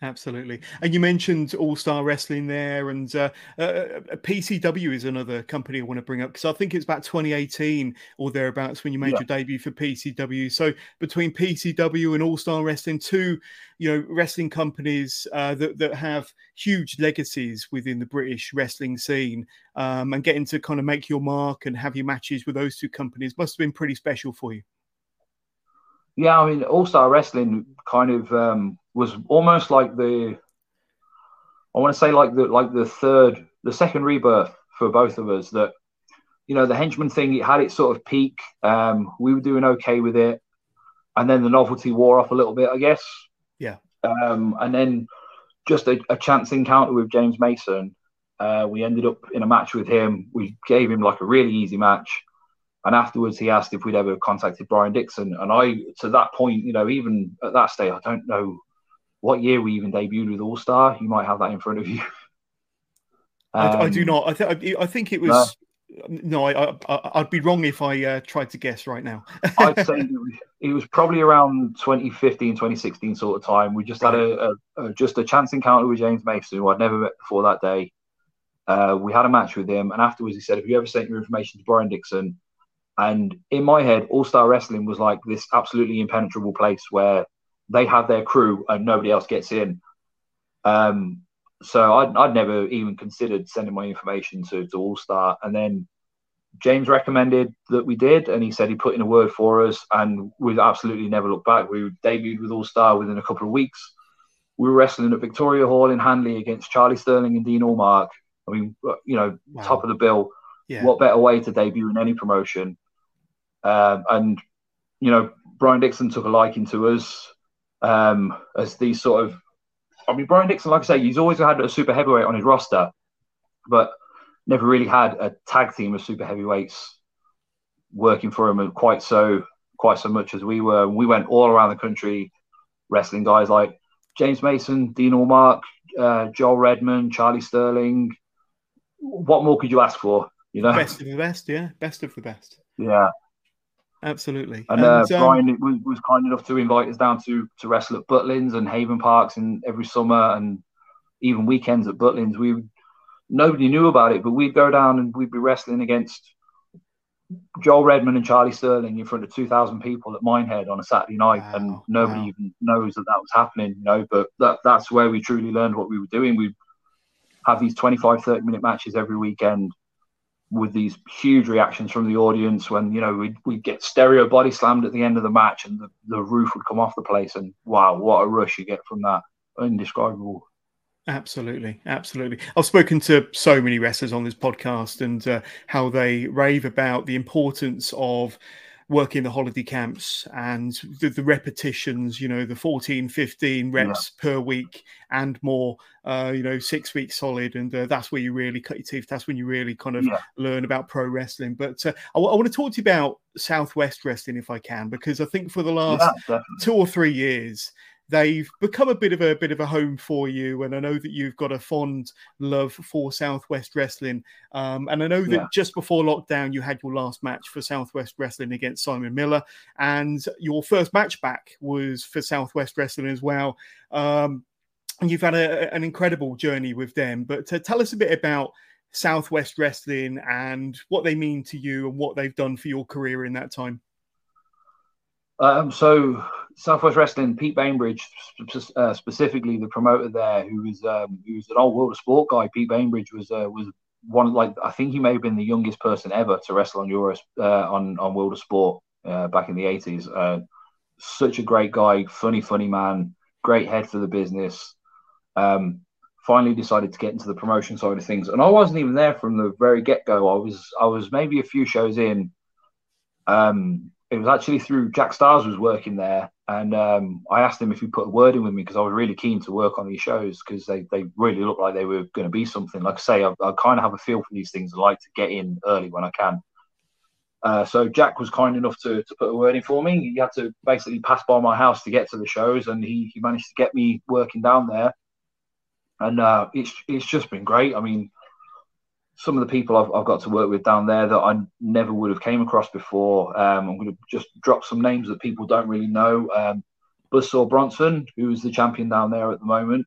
S1: Absolutely. And you mentioned All Star Wrestling there, and uh, uh, uh PCW is another company I want to bring up because I think it's about 2018 or thereabouts when you made yeah. your debut for PCW. So between PCW and All Star Wrestling, two you know wrestling companies uh, that that have huge legacies within the British wrestling scene, um, and getting to kind of make your mark and have your matches with those two companies must have been pretty special for you.
S2: Yeah, I mean, All Star Wrestling kind of um, was almost like the I want to say like the like the third the second rebirth for both of us that you know the henchman thing it had its sort of peak um we were doing okay with it. And then the novelty wore off a little bit I guess.
S1: Yeah.
S2: Um and then just a, a chance encounter with James Mason uh, we ended up in a match with him. We gave him like a really easy match. And afterwards he asked if we'd ever contacted Brian Dixon. And I to that point you know even at that stage I don't know what year we even debuted with All Star. You might have that in front of you.
S1: Um, I, I, do um, not. I, th- I think it was. No, I, I, would be wrong if I uh, tried to guess right now.
S2: I'd say it was, it was, probably around 2015, 2016 sort of time. We just right. had a, a, a, just a chance encounter with James Mason, who I'd never met before that day. Uh, we had a match with him, and afterwards he said, "Have you ever sent your information to Brian Dixon?" And in my head, All Star Wrestling was like this absolutely impenetrable place where they have their crew and nobody else gets in. Um, so I'd, I'd never even considered sending my information to, to All Star. And then James recommended that we did, and he said he put in a word for us, and we've absolutely never looked back. We debuted with All Star within a couple of weeks. We were wrestling at Victoria Hall in Hanley against Charlie Sterling and Dean Allmark. I mean, you know, wow. top of the bill. Yeah. What better way to debut in any promotion? Um, and you know, Brian Dixon took a liking to us um, as these sort of. I mean, Brian Dixon, like I say, he's always had a super heavyweight on his roster, but never really had a tag team of super heavyweights working for him quite so quite so much as we were. We went all around the country wrestling guys like James Mason, Dean Allmark, uh, Joel Redman, Charlie Sterling, what more could you ask for? You know,
S1: best of the best, yeah, best of the best.
S2: Yeah,
S1: absolutely.
S2: And, uh, and uh, Brian was, was kind enough to invite us down to to wrestle at Butlins and Haven Parks and every summer and even weekends at Butlins. We nobody knew about it, but we'd go down and we'd be wrestling against Joel Redman and Charlie Sterling in front of 2,000 people at Minehead on a Saturday night, wow, and nobody wow. even knows that that was happening, you know. But that, that's where we truly learned what we were doing. We have these 25, 30 minute matches every weekend with these huge reactions from the audience when, you know, we'd, we'd get stereo body slammed at the end of the match and the, the roof would come off the place. And wow, what a rush you get from that. Indescribable.
S1: Absolutely, absolutely. I've spoken to so many wrestlers on this podcast and uh, how they rave about the importance of working the holiday camps and the, the, repetitions, you know, the 14, 15 reps yeah. per week and more, uh, you know, six weeks solid. And uh, that's where you really cut your teeth. That's when you really kind of yeah. learn about pro wrestling. But uh, I, w- I want to talk to you about Southwest Wrestling if I can, because I think for the last yeah, two or three years, they've become a bit of a bit of a home for you. And i know that you've got a fond love for southwest wrestling. Um, and i know that yeah. just before lockdown you had your last match for southwest wrestling against simon miller. And your first match back was for southwest wrestling as well. Um, and you've had a, an incredible journey with them. But to tell us a bit about southwest wrestling and what they mean to you and what they've done for your career in that time
S2: um, so Southwest Wrestling, Pete Bainbridge, uh, specifically the promoter there, who was um, who was an old World of Sport guy. Pete Bainbridge was uh, was one like I think he may have been the youngest person ever to wrestle on Euro uh, on on World of Sport uh, back in the eighties. Uh, such a great guy, funny, funny man, great head for the business. Um, finally decided to get into the promotion side of things, and I wasn't even there from the very get go. I was I was maybe a few shows in. Um, it was actually through Jack Stars was working there, and um, I asked him if he put a word in with me because I was really keen to work on these shows because they, they really looked like they were going to be something. Like I say, I, I kind of have a feel for these things. I like to get in early when I can. Uh, so Jack was kind enough to, to put a word in for me. He had to basically pass by my house to get to the shows, and he, he managed to get me working down there. And uh, it's it's just been great. I mean, some of the people I've, I've, got to work with down there that I never would have came across before. Um, I'm going to just drop some names that people don't really know. Um, Bronson, who is the champion down there at the moment,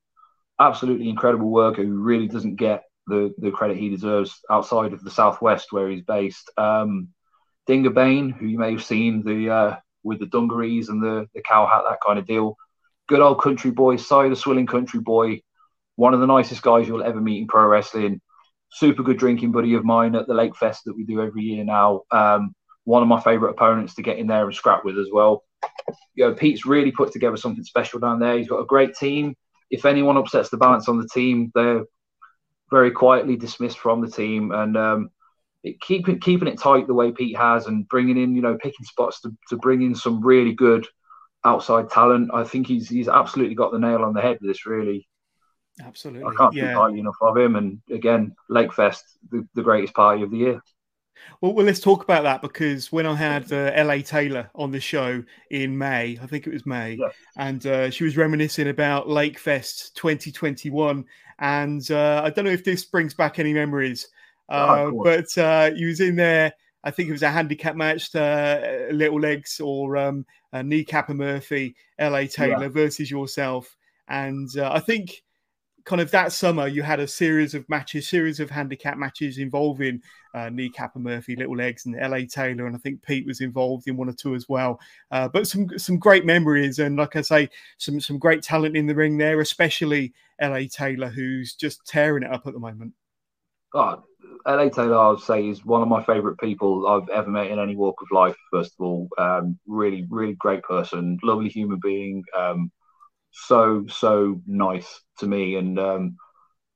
S2: absolutely incredible worker who really doesn't get the, the credit he deserves outside of the southwest where he's based. Um, Dinger Bain, who you may have seen the uh, with the dungarees and the, the cow hat, that kind of deal. Good old country boy, Side of Swilling country boy, one of the nicest guys you'll ever meet in pro wrestling super good drinking buddy of mine at the Lake Fest that we do every year now. Um, one of my favourite opponents to get in there and scrap with as well. You know, Pete's really put together something special down there. He's got a great team. If anyone upsets the balance on the team, they're very quietly dismissed from the team. And um, it, keeping keeping it tight the way Pete has, and bringing in, you know, picking spots to, to bring in some really good outside talent. I think he's he's absolutely got the nail on the head with this. Really,
S1: Absolutely.
S2: I can't yeah. highly enough of him. And again, Lakefest, the, the greatest party of the year.
S1: Well, well, let's talk about that because when I had uh, LA Taylor on the show in May, I think it was May, yes. and uh, she was reminiscing about Lakefest 2021. And uh, I don't know if this brings back any memories, oh, but uh, you was in there. I think it was a handicap match, uh, Little Legs or um, Kneecap and Murphy, LA Taylor yeah. versus yourself. And uh, I think kind of that summer, you had a series of matches, series of handicap matches involving uh, Kneecap and Murphy, Little Legs, and LA Taylor, and I think Pete was involved in one or two as well. Uh, but some some great memories, and like I say, some some great talent in the ring there, especially LA Taylor, who's just tearing it up at the moment.
S2: Oh, LA Taylor, I would say, is one of my favourite people I've ever met in any walk of life. First of all, um, really, really great person, lovely human being. Um, so so nice to me. And um,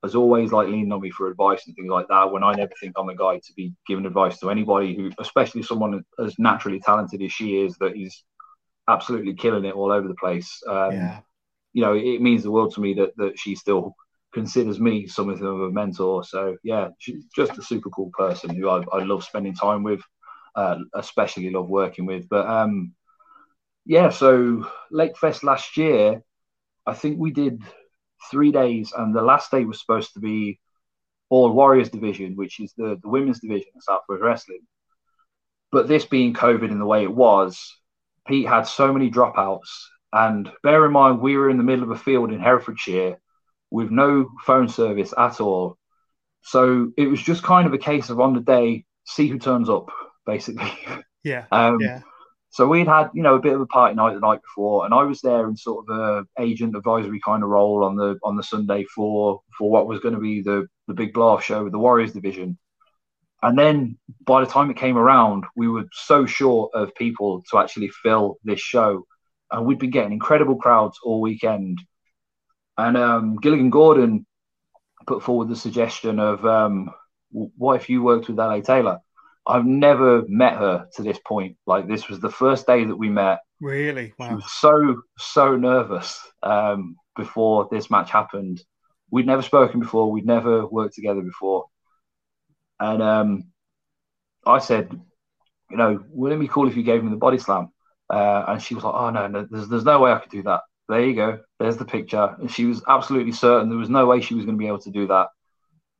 S2: has always like leaned on me for advice and things like that when I never think I'm the guy to be giving advice to anybody who especially someone as naturally talented as she is that is absolutely killing it all over the place. Um, yeah. you know it means the world to me that that she still considers me something of a mentor. So yeah she's just a super cool person who I, I love spending time with uh, especially love working with. But um yeah so Lake Fest last year I think we did three days, and the last day was supposed to be All Warriors division, which is the, the women's division of Southwest Wrestling. But this being COVID in the way it was, Pete had so many dropouts. And bear in mind, we were in the middle of a field in Herefordshire with no phone service at all. So it was just kind of a case of on the day, see who turns up, basically.
S1: Yeah.
S2: Um,
S1: yeah.
S2: So we'd had, you know, a bit of a party night the night before, and I was there in sort of a agent advisory kind of role on the on the Sunday for for what was going to be the the big off show with the Warriors division. And then by the time it came around, we were so short of people to actually fill this show, and we'd been getting incredible crowds all weekend. And um, Gilligan Gordon put forward the suggestion of, um, what if you worked with LA Taylor? I've never met her to this point. Like this was the first day that we met.
S1: Really? Wow.
S2: So so nervous um, before this match happened. We'd never spoken before. We'd never worked together before. And um, I said, you know, wouldn't it be cool if you gave me the body slam? Uh, and she was like, oh no, no, there's there's no way I could do that. There you go. There's the picture. And she was absolutely certain there was no way she was going to be able to do that.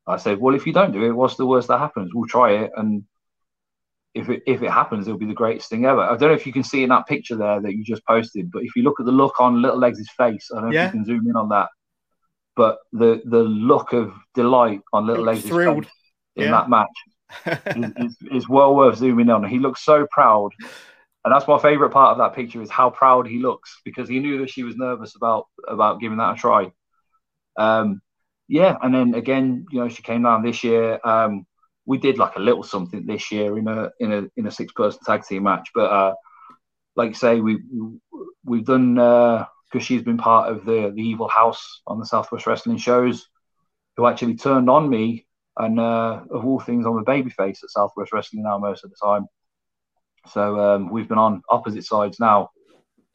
S2: I said, well, if you don't do it, what's the worst that happens? We'll try it, and if it if it happens, it'll be the greatest thing ever. I don't know if you can see in that picture there that you just posted, but if you look at the look on Little Legs' face, I don't know
S1: yeah.
S2: if you can zoom in on that. But the the look of delight on Little Legs' face in yeah. that match is, is, is, well worth zooming on. He looks so proud, and that's my favourite part of that picture is how proud he looks because he knew that she was nervous about about giving that a try. Um, yeah, and then again, you know, she came down this year. Um, we did like a little something this year in a in a in a six person tag team match. But uh, like you say, we we've done because uh, she's been part of the the Evil House on the Southwest Wrestling shows, who actually turned on me, and uh, of all things, I'm a babyface at Southwest Wrestling now most of the time. So um, we've been on opposite sides now,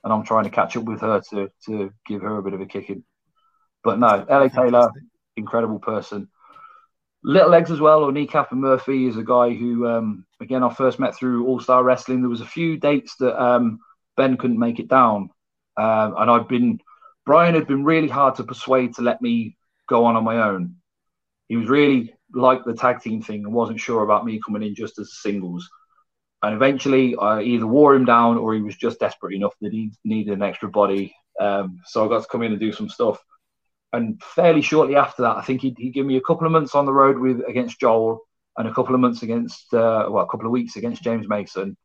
S2: and I'm trying to catch up with her to to give her a bit of a kicking. But no, LA Taylor, incredible person. Little Legs as well, or Kneecap and Murphy is a guy who, um, again, I first met through All Star Wrestling. There was a few dates that um, Ben couldn't make it down, uh, and I'd been Brian had been really hard to persuade to let me go on on my own. He was really like the tag team thing and wasn't sure about me coming in just as singles. And eventually, I either wore him down or he was just desperate enough that he needed an extra body. Um, so I got to come in and do some stuff and fairly shortly after that, I think he'd, he'd give me a couple of months on the road with against Joel and a couple of months against, uh, well, a couple of weeks against James Mason.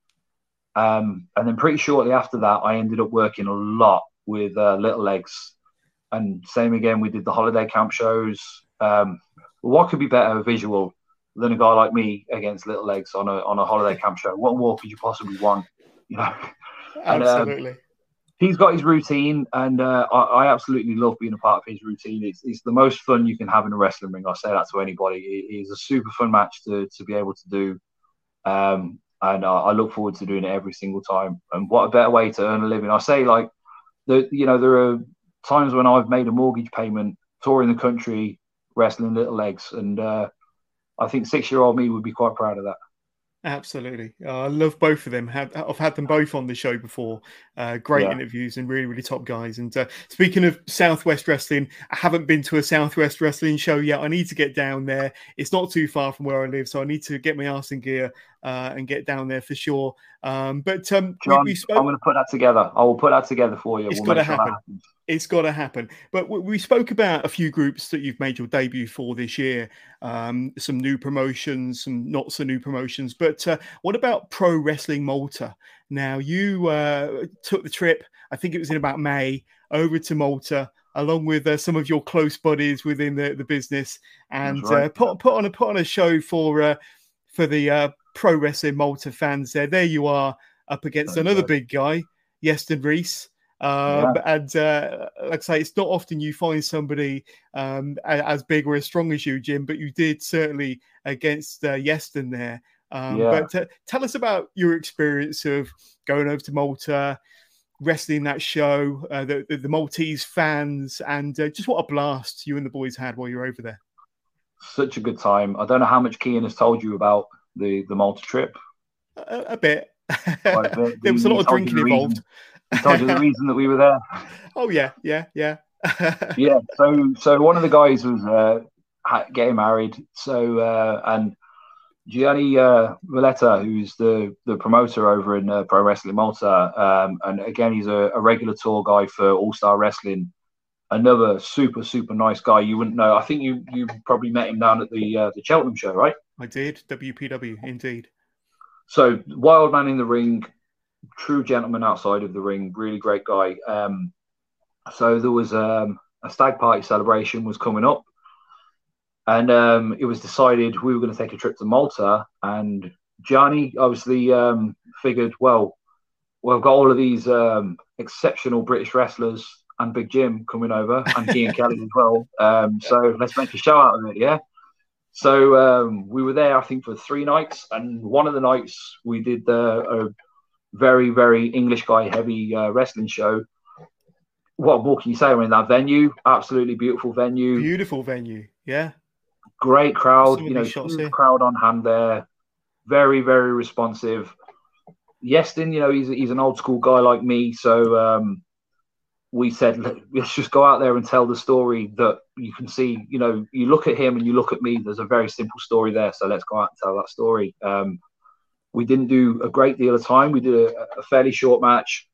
S2: Um, and then pretty shortly after that, I ended up working a lot with uh, Little Legs. And same again, we did the holiday camp shows. Um, what could be better visual than a guy like me against Little Legs on a on a holiday camp show? What more could you possibly want? You know,
S1: absolutely.
S2: And, um, he's got his routine, and uh, I, I, absolutely love being a part of his routine. It's, it's the most fun you can have in a wrestling ring. I say that to anybody. It is a super fun match to, to be able to do, um, and uh, I look forward to doing it every single time. And what a better way to earn a living! I say like, the you know there are times when I've made a mortgage payment touring the country wrestling little legs, and uh, I think six year old me would be quite proud of that.
S1: Absolutely, uh, I love both of them. Have, I've had them both on the show before. Uh, great yeah. interviews and really, really top guys. And uh, speaking of Southwest Wrestling, I haven't been to a Southwest Wrestling show yet. I need to get down there. It's not too far from where I live, so I need to get my ass in gear uh, and get down there for sure. Um, but um,
S2: John, we, we spoke... I'm going to put that together. I will put that together for you.
S1: It's we'll got to happen. It's got to happen. But we spoke about a few groups that you've made your debut for this year. Um, some new promotions, some not so new promotions. But uh, what about Pro Wrestling Malta? Now you uh, took the trip. I think it was in about May over to Malta along with uh, some of your close buddies within the, the business, and right. uh, put put on a put on a show for uh, for the uh, pro wrestling Malta fans. There, there you are up against another big guy, Iestyn Rees. Um, yeah. And uh, like I say, it's not often you find somebody um, as big or as strong as you, Jim, but you did certainly against uh, Iestyn there. Um, yeah. But uh, tell us about your experience of going over to Malta, wrestling that show, uh, the, the, the, Maltese fans, and uh, just what a blast you and the boys had while you were over there.
S2: Such a good time. I don't know how much Kean has told you about the, the Malta trip.
S1: A, a bit. bit. there was a lot of drinking involved.
S2: Told you the reason that we were there.
S1: Oh yeah, yeah, yeah.
S2: yeah. So so one of the guys was uh, getting married. So uh, and Gianni uh, Valletta, who's the the promoter over in uh, Pro Wrestling Malta, um, and again he's a, a regular tour guy for All Star Wrestling. Another super super nice guy. You wouldn't know. I think you you probably met him down at the uh, the Cheltenham show, right?
S1: I did. WPW, indeed.
S2: So wild man in the ring, true gentleman outside of the ring, really great guy. Um, so there was um, a stag party celebration was coming up and um, it was decided we were going to take a trip to Malta. And Johnny obviously um, figured, well, we've got all of these um, exceptional British wrestlers and Big Jim coming over, and Kean Kelly as well. Um, so let's make a show out of it, yeah. So um, we were there, I think, for three nights, and one of the nights we did a very, very English guy heavy uh, wrestling show. What more can you say? I mean, that venue, absolutely beautiful venue,
S1: beautiful venue, yeah
S2: Great crowd, you know, huge crowd on hand there. Very, very responsive. Iestyn, you know, he's he's an old school guy like me, so um, we said let's just go out there and tell the story that you can see. You know, you look at him and you look at me. There's a very simple story there, so let's go out and tell that story. Um, we didn't do a great deal of time. We did a, a fairly short match,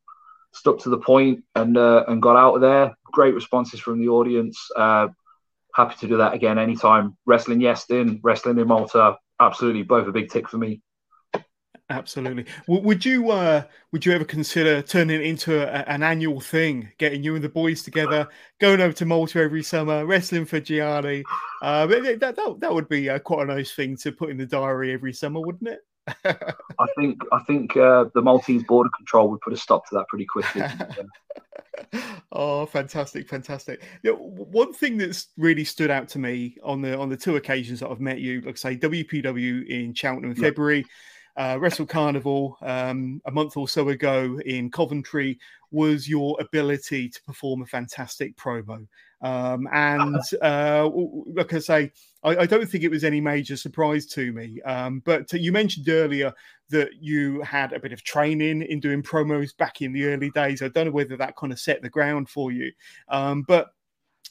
S2: stuck to the point, and uh, and got out of there. Great responses from the audience. Uh, happy to do that again anytime. Wrestling Iestyn, wrestling in Malta, absolutely both a big tick for me.
S1: Absolutely. Would you uh, would you ever consider turning it into a, an annual thing, getting you and the boys together, going over to Malta every summer, wrestling for Gianni? Uh, that, that, that would be uh, quite a nice thing to put in the diary every summer, wouldn't it?
S2: I think I think uh, the Maltese border control would put a stop to that pretty quickly.
S1: oh, fantastic, fantastic! You know, one thing that's really stood out to me on the on the two occasions that I've met you, like I say, WPW in Cheltenham in yeah. February, uh, Wrestle Carnival um, a month or so ago in Coventry was your ability to perform a fantastic promo. Um, and uh, like I say, I, I, don't think it was any major surprise to me. Um, but you mentioned earlier that you had a bit of training in doing promos back in the early days. I don't know whether that kind of set the ground for you, um, but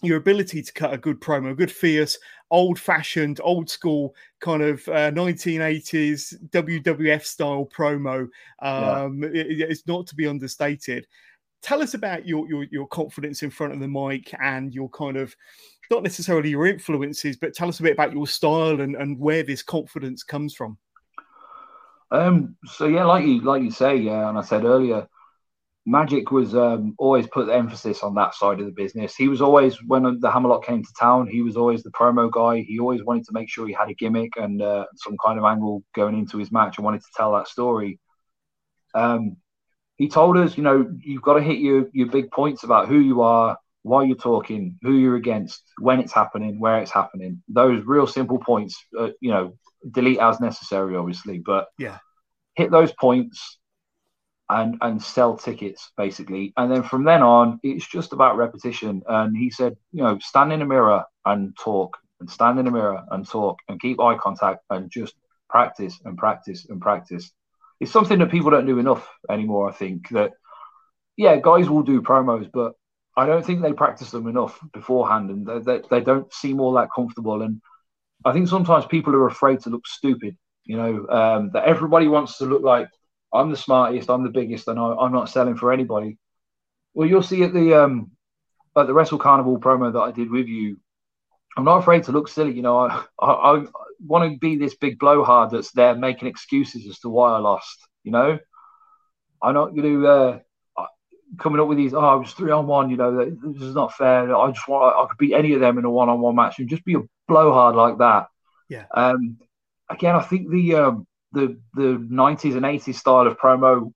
S1: your ability to cut a good promo, good fierce, old fashioned, old school kind of uh, 1980s WWF style promo. Um, yeah. it, it's not to be understated tell us about your, your your confidence in front of the mic and your kind of not necessarily your influences, but tell us a bit about your style and, and where this confidence comes from.
S2: Um, so yeah, like you like you say, yeah, and I said earlier, Magic was um, always put the emphasis on that side of the business. He was always when the Hammerlock came to town, he was always the promo guy. He always wanted to make sure he had a gimmick and uh, some kind of angle going into his match and wanted to tell that story. Um, he told us, you know, you've got to hit your, your big points about who you are, why you're talking, who you're against, when it's happening, where it's happening. Those real simple points, uh, you know, delete as necessary, obviously, but
S1: yeah,
S2: hit those points and and sell tickets basically. And then from then on, it's just about repetition. And he said, you know, stand in a mirror and talk, and stand in a mirror and talk, and keep eye contact, and just practice and practice and practice it's something that people don't do enough anymore. I think that yeah, guys will do promos, but I don't think they practice them enough beforehand, and they, they, they don't seem all that comfortable. And I think sometimes people are afraid to look stupid. You know, um, that everybody wants to look like I'm the smartest, I'm the biggest, and I, am not selling for anybody. Well, you'll see at the um, at the Wrestle Carnival promo that I did with you. I'm not afraid to look silly. You know, I, I, want to be this big blowhard that's there making excuses as to why I lost. You know, I'm not going to uh, coming up with these. Oh, I was three on one. You know, this is not fair. I just want I could beat any of them in a one on one match and just be a blowhard like that.
S1: Yeah.
S2: Um. Again, I think the um the the 90s and 80s style of promo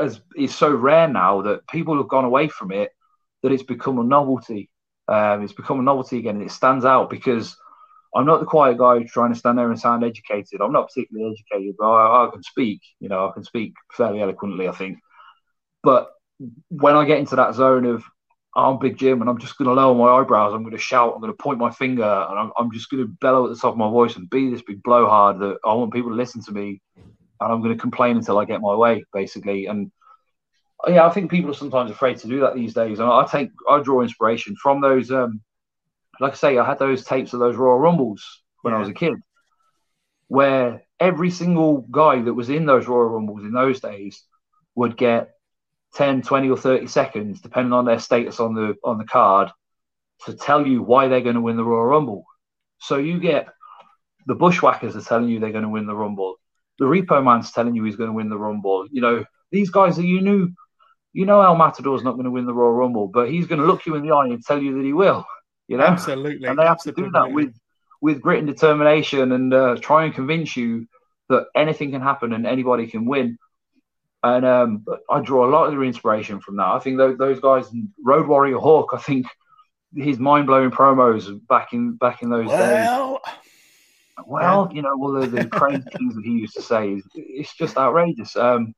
S2: is is so rare now that people have gone away from it that it's become a novelty. Um, it's become a novelty again, and it stands out because I'm not the quiet guy trying to stand there and sound educated. I'm not particularly educated, but I, I, can speak. You know, I can speak fairly eloquently, I think. But when I get into that zone of I'm Big Jim and I'm just going to lower my eyebrows, I'm going to shout, I'm going to point my finger, and I'm, I'm just going to bellow at the top of my voice and be this big blowhard that I want people to listen to me, and I'm going to complain until I get my way, basically. And yeah, I think people are sometimes afraid to do that these days, and I take I draw inspiration from those um, like I say, I had those tapes of those Royal Rumbles when yeah. I was a kid, where every single guy that was in those Royal Rumbles in those days would get 10, 20, or 30 seconds, depending on their status on the on the card, to tell you why they're going to win the Royal Rumble. So you get the Bushwhackers are telling you they're going to win the Rumble. The Repo Man's telling you he's going to win the Rumble. You know, these guys that you knew, you know El Matador's not going to win the Royal Rumble, but he's going to look you in the eye and tell you that he will. You know,
S1: absolutely,
S2: and they have
S1: absolutely.
S2: to do that with with grit and determination and uh, try and convince you that anything can happen and anybody can win. And um, I draw a lot of the inspiration from that. I think those, those guys, Road Warrior Hawk, I think his mind blowing promos back in back in those well, days. Well, yeah. you know, well, the, the crazy things that he used to say is it's just outrageous. Um,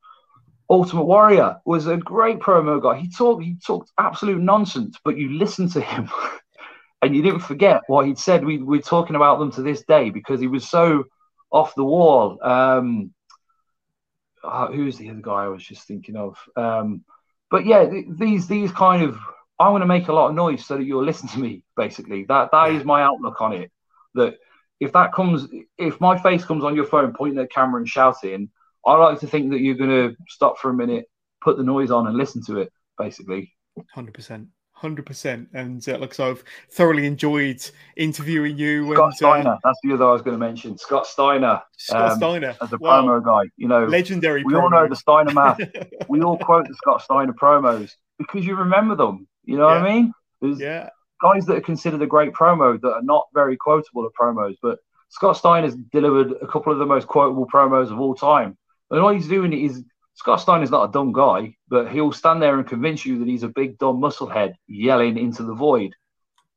S2: Ultimate Warrior was a great promo guy. He talked he talked absolute nonsense, but you listen to him and you didn't forget what he'd said. We, we're talking about them to this day because he was so off the wall. Um, uh, who's the other guy I was just thinking of? Um, but yeah, th- these these kind of I want to make a lot of noise so that you'll listen to me. Basically, that that is my outlook on it. That if that comes, if my face comes on your phone pointing at the camera and shouting, I like to think that you're going to stop for a minute, put the noise on, and listen to it. Basically,
S1: hundred percent. Hundred percent, and uh, like I've thoroughly enjoyed interviewing you.
S2: Scott
S1: and, uh,
S2: Steiner, uh, that's the other I was going to mention. Scott Steiner,
S1: Scott um, Steiner,
S2: as a wow. promo guy, you know,
S1: legendary.
S2: We promos. all know the Steiner math. we all quote the Scott Steiner promos because you remember them. You know yeah. what I mean?
S1: There's yeah.
S2: guys that are considered a great promo that are not very quotable at promos, but Scott Steiner's delivered a couple of the most quotable promos of all time. And all he's doing is Scott Steiner is not a dumb guy, but he'll stand there and convince you that he's a big dumb musclehead yelling into the void.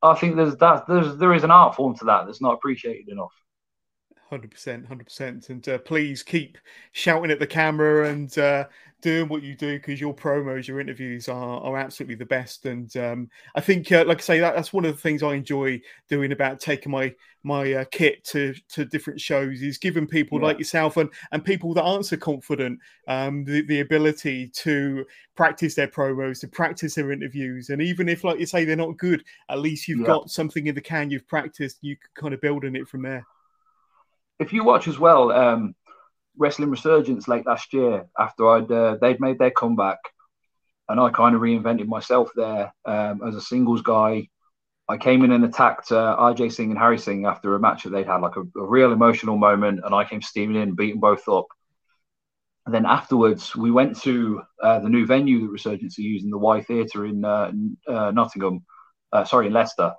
S2: I think there's that there's there is an art form to that that's not appreciated enough.
S1: Hundred percent, hundred percent, and uh, please keep shouting at the camera and uh, doing what you do because your promos, your interviews are, are absolutely the best. And um, I think, uh, like I say, that, that's one of the things I enjoy doing about taking my my uh, kit to to different shows is giving people yeah. like yourself and and people that aren't so confident um, the the ability to practice their promos, to practice their interviews, and even if, like you say, they're not good, at least you've yeah. got something in the can you've practiced. You can kind of build on it from there.
S2: If you watch as well. Um Wrestling Resurgence late last year after I'd uh, they'd made their comeback, and I kind of reinvented myself there um, as a singles guy. I came in and attacked uh, RJ Singh and Harry Singh after a match that they'd had like a, a real emotional moment, and I came steaming in, beating both up. And then afterwards, we went to uh, the new venue that Resurgence are using, the Y Theatre in uh, uh, Nottingham, uh, sorry, in Leicester.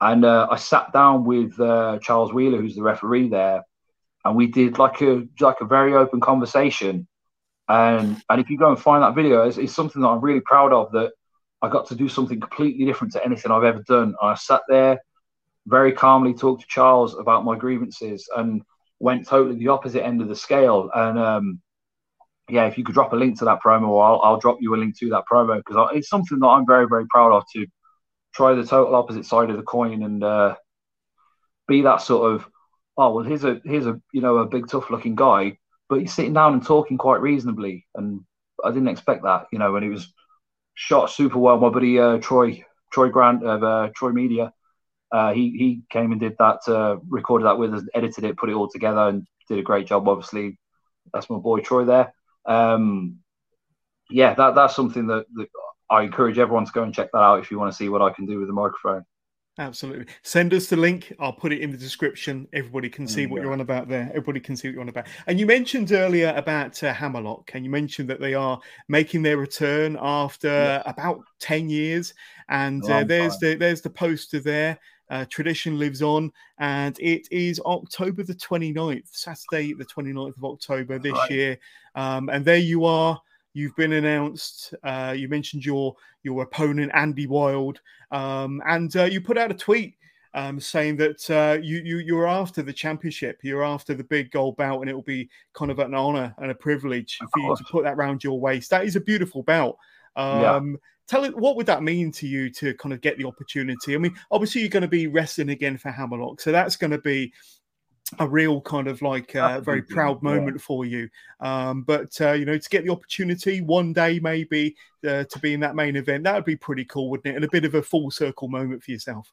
S2: And I sat down with Charles Wheeler, who's the referee there, and we did like a like a very open conversation. And and if you go and find that video, it's, it's something that I'm really proud of. That I got to do something completely different to anything I've ever done. I sat there very calmly, talked to Charles about my grievances, and went totally the opposite end of the scale. And um, yeah, if you could drop a link to that promo, I'll, I'll drop you a link to that promo because it's something that I'm very, very proud of to try the total opposite side of the coin and uh, be that sort of oh well, here's a here's a you know a big tough looking guy, but he's sitting down and talking quite reasonably, and I didn't expect that, you know, and he was shot super well. My buddy uh, Troy Troy Grant of uh, Troy Media, uh, he he came and did that, uh, recorded that with us, edited it, put it all together, and did a great job. Obviously, that's my boy Troy there. Um, yeah, that that's something that, that I encourage everyone to go and check that out if you want to see what I can do with the microphone.
S1: Absolutely. Send us the link. I'll put it in the description. Everybody can see what you're on about there. Everybody can see what you're on about. And you mentioned earlier about uh, Hammerlock, and you mentioned that they are making their return after yeah. about 10 years. And uh, there's the there's the poster there. Uh, tradition lives on, and it is October the 29th, Saturday, the 29th of October this right. year. Um, and there you are You've been announced. Uh, you mentioned your your opponent Andy Wild, um, and uh, you put out a tweet um, saying that uh, you you you're after the championship. You're after the big gold belt, and it will be kind of an honor and a privilege for you to put that round your waist. That is a beautiful belt. Um, yeah. Tell it what would that mean to you to kind of get the opportunity? I mean, obviously you're going to be wrestling again for Hammerlock, so that's going to be a real kind of like uh, very proud moment yeah. for you. Um, but uh, you know, to get the opportunity one day maybe uh, to be in that main event, that would be pretty cool, wouldn't it? And a bit of a full circle moment for yourself.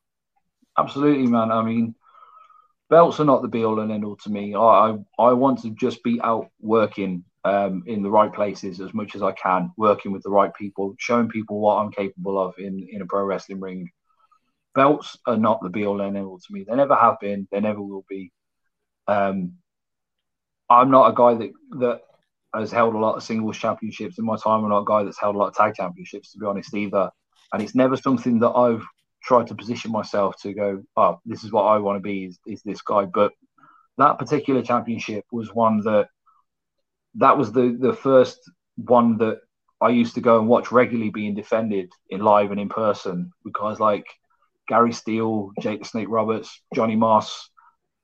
S2: Absolutely, man. I mean, belts are not the be all and end all to me. I, I, I want to just be out working um, in the right places as much as I can, working with the right people, showing people what I'm capable of in, in a pro wrestling ring. Belts are not the be all and end all to me. They never have been. They never will be. Um, I'm not a guy that that has held a lot of singles championships in my time. I'm not a guy that's held a lot of tag championships, to be honest, either. And it's never something that I've tried to position myself to go, oh, this is what I want to be, is, is this guy. But that particular championship was one that that was the the first one that I used to go and watch regularly being defended in live and in person with guys like Gary Steele, Jake the Snake Roberts, Johnny Moss,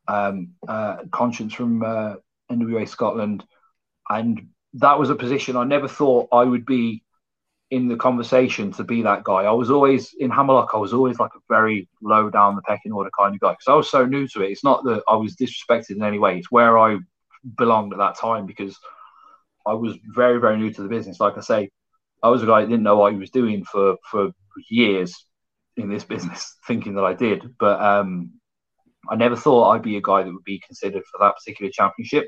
S2: um, uh, Conscience from uh, NWA Scotland, and that was a position I never thought I would be in the conversation to be that guy. I was always in Hammerlock. I was always like a very low down the pecking order kind of guy because I was so new to it. It's not that I was disrespected in any way. It's where I belonged at that time because I was very very new to the business. Like I say, I was a guy that didn't know what he was doing for for years in this business, thinking that I did. But um, I never thought I'd be a guy that would be considered for that particular championship.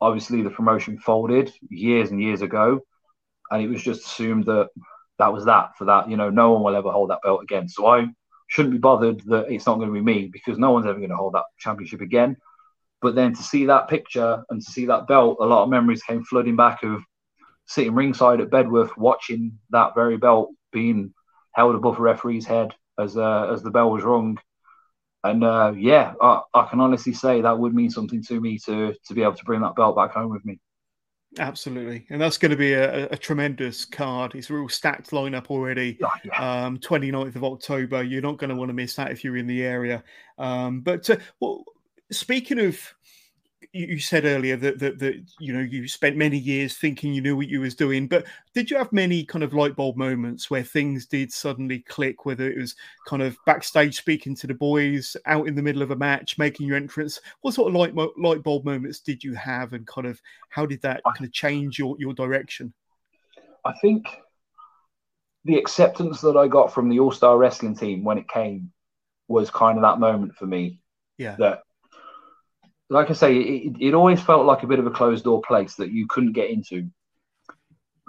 S2: Obviously, the promotion folded years and years ago, and it was just assumed that that was that for that. You know, no one will ever hold that belt again. So I shouldn't be bothered that it's not going to be me because no one's ever going to hold that championship again. But then to see that picture and to see that belt, a lot of memories came flooding back of sitting ringside at Bedworth watching that very belt being held above a referee's head as uh, as the bell was rung and uh, yeah, I, I, can honestly say that would mean something to me to to be able to bring that belt back home with me.
S1: Absolutely, and that's going to be a, a tremendous card. It's a real stacked lineup already. Oh, yeah. um, 29th of October. You're not going to want to miss that if you're in the area. Um, but uh, well, speaking of you said earlier that, that that you know you spent many years thinking you knew what you was doing, but did you have many kind of light bulb moments where things did suddenly click? Whether it was kind of backstage speaking to the boys, out in the middle of a match, making your entrance. What sort of light light bulb moments did you have, and kind of how did that kind of change your your direction?
S2: I think the acceptance that I got from the All Star Wrestling team when it came was kind of that moment for me.
S1: Yeah.
S2: That like I say, it, it always felt like a bit of a closed door place that you couldn't get into.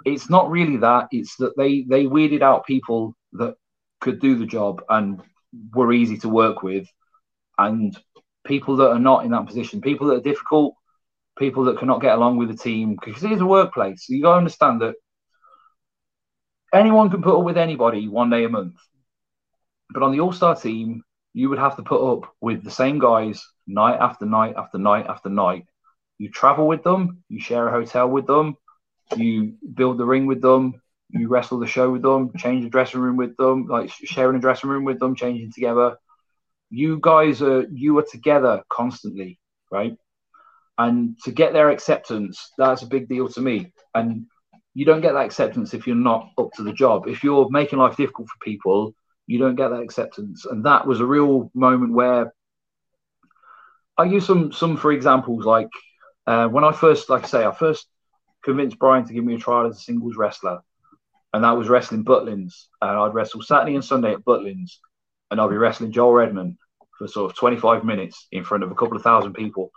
S2: It's not really that. It's that they they weeded out people that could do the job and were easy to work with, and people that are not in that position, people that are difficult, people that cannot get along with the team, because it is a workplace. So you got to understand that anyone can put up with anybody one day a month. But on the All Star team, you would have to put up with the same guys night after night after night after night. You travel with them, you share a hotel with them, you build the ring with them, you wrestle the show with them, change the dressing room with them, like sharing a dressing room with them, changing together. You guys are you are together constantly, right? And to get their acceptance, that's a big deal to me. And you don't get that acceptance if you're not up to the job. If you're making life difficult for people, you don't get that acceptance. And that was a real moment where I use some some for examples like uh, when I first, like I say, I first convinced Brian to give me a trial as a singles wrestler, and that was wrestling Butlins, and I'd wrestle Saturday and Sunday at Butlins, and I'd be wrestling Joel Redman for sort of 25 minutes in front of a couple of thousand people.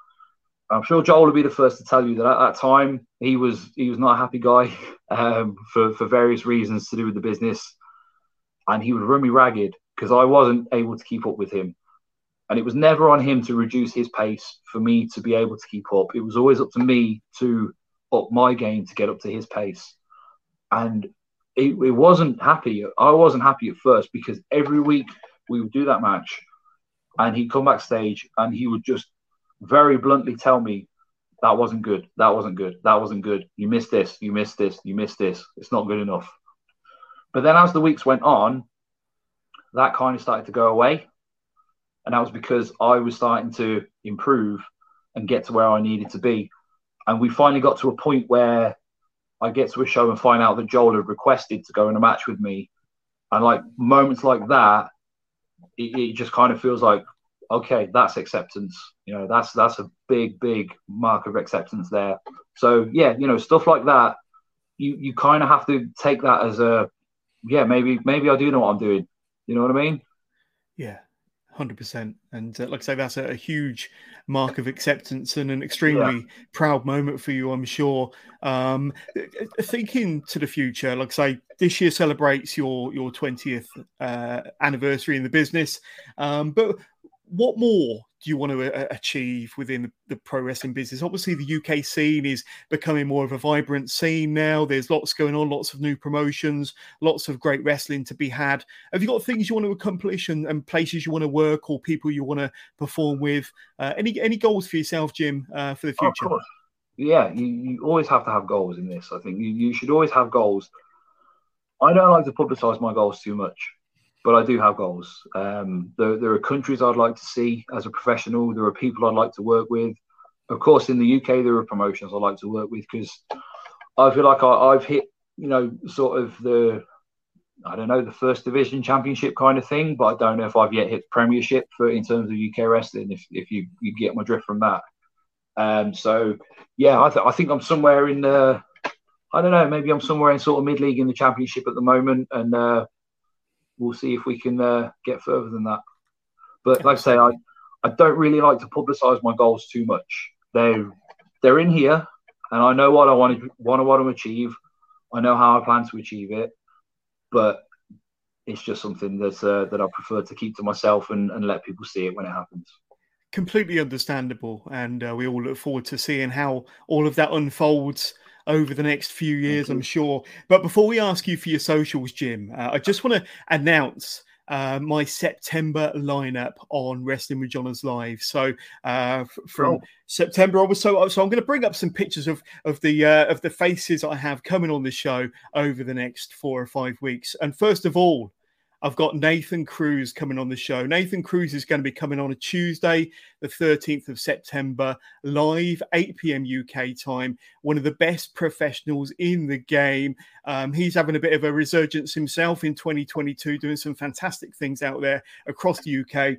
S2: I'm sure Joel would be the first to tell you that at that time he was he was not a happy guy um, for for various reasons to do with the business, and he would run me ragged because I wasn't able to keep up with him. And it was never on him to reduce his pace for me to be able to keep up. It was always up to me to up my game to get up to his pace. And it, it wasn't happy. I wasn't happy at first because every week we would do that match and he'd come backstage and he would just very bluntly tell me that wasn't good. That wasn't good. That wasn't good. You missed this. You missed this. You missed this. It's not good enough. But then as the weeks went on, that kind of started to go away. And that was because I was starting to improve and get to where I needed to be. And we finally got to a point where I get to a show and find out that Joel had requested to go in a match with me. And like moments like that, it, it just kind of feels like, okay, that's acceptance. You know, that's that's a big, big mark of acceptance there. So yeah, you know, stuff like that, you you kind of have to take that as a yeah, maybe maybe I do know what I'm doing. You know what I mean?
S1: Yeah, hundred percent. And uh, like I say, that's a, a, huge mark of acceptance and an extremely yeah. proud moment for you, I'm sure. Um, thinking to the future, like I say, this year celebrates your your twentieth uh, anniversary in the business. Um, but what more you want to uh, achieve within the pro wrestling business? Obviously, the UK scene is becoming more of a vibrant scene now. There's lots going on, lots of new promotions, lots of great wrestling to be had. Have you got things you want to accomplish and, and places you want to work or people you want to perform with? Uh, any any goals for yourself, Jim, uh, for the future?
S2: Oh, yeah, you, you always have to have goals in this. I think you, you should always have goals. I don't like to publicise my goals too much but I do have goals. Um, there, there, are countries I'd like to see as a professional. There are people I'd like to work with. Of course, in the UK, there are promotions I'd like to work with because I feel like I, have hit, you know, sort of the, I don't know, the first division championship kind of thing, but I don't know if I've yet hit Premiership for in terms of UK wrestling. If, if you, you get my drift from that. Um, so yeah, I, th- I think I'm somewhere in the, I don't know, maybe I'm somewhere in sort of mid league in the championship at the moment, and uh, we'll see if we can uh, get further than that. But like I say, I, I don't really like to publicise my goals too much. They're they're in here, and I know what I want to want to want to achieve. I know how I plan to achieve it, but it's just something that uh, that I prefer to keep to myself and, and let people see it when it happens.
S1: Completely understandable, and uh, we all look forward to seeing how all of that unfolds over the next few years, I'm sure. But before we ask you for your socials, Jim, uh, I just want to announce uh, my September lineup on Wrestling with Johners Live. So uh, from oh. September onwards, so so I'm going to bring up some pictures of of the uh, of the faces I have coming on the show over the next four or five weeks. And first of all, I've got Nathan Cruz coming on the show. Nathan Cruz is going to be coming on a Tuesday, the 13th of September, live, 8 p.m. UK time. One of the best professionals in the game. Um, he's having a bit of a resurgence himself in 2022, doing some fantastic things out there across the UK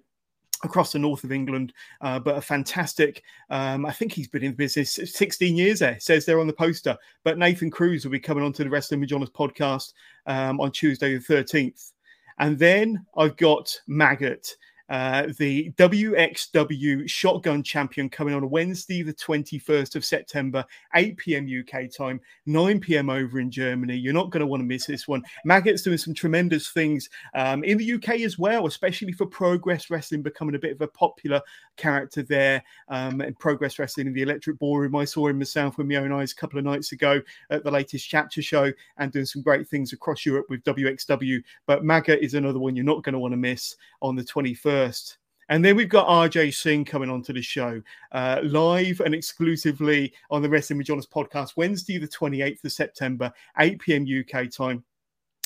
S1: across the north of England, uh, but a fantastic. Um, I think he's been in the business 16 years. There says there on the poster. But Nathan Cruz will be coming on to the Wrestling with Johners podcast um, on Tuesday the 13th. And then I've got Maggot, uh, the WXW Shotgun Champion coming on Wednesday, the 21st of September, 8 p.m. UK time, 9 p.m. over in Germany. You're not going to want to miss this one. Maggot's doing some tremendous things um, in the UK as well, especially for Progress Wrestling becoming a bit of a popular character there um, in Progress Wrestling in the Electric Ballroom. I saw him myself with my own eyes a couple of nights ago at the latest chapter show and doing some great things across Europe with WXW. But Maggot is another one you're not going to want to miss on the 21st first. And then we've got RJ Singh coming onto the show uh, live and exclusively on the Wrestling with Johners podcast, Wednesday, the 28th of September, 8 p.m. UK time.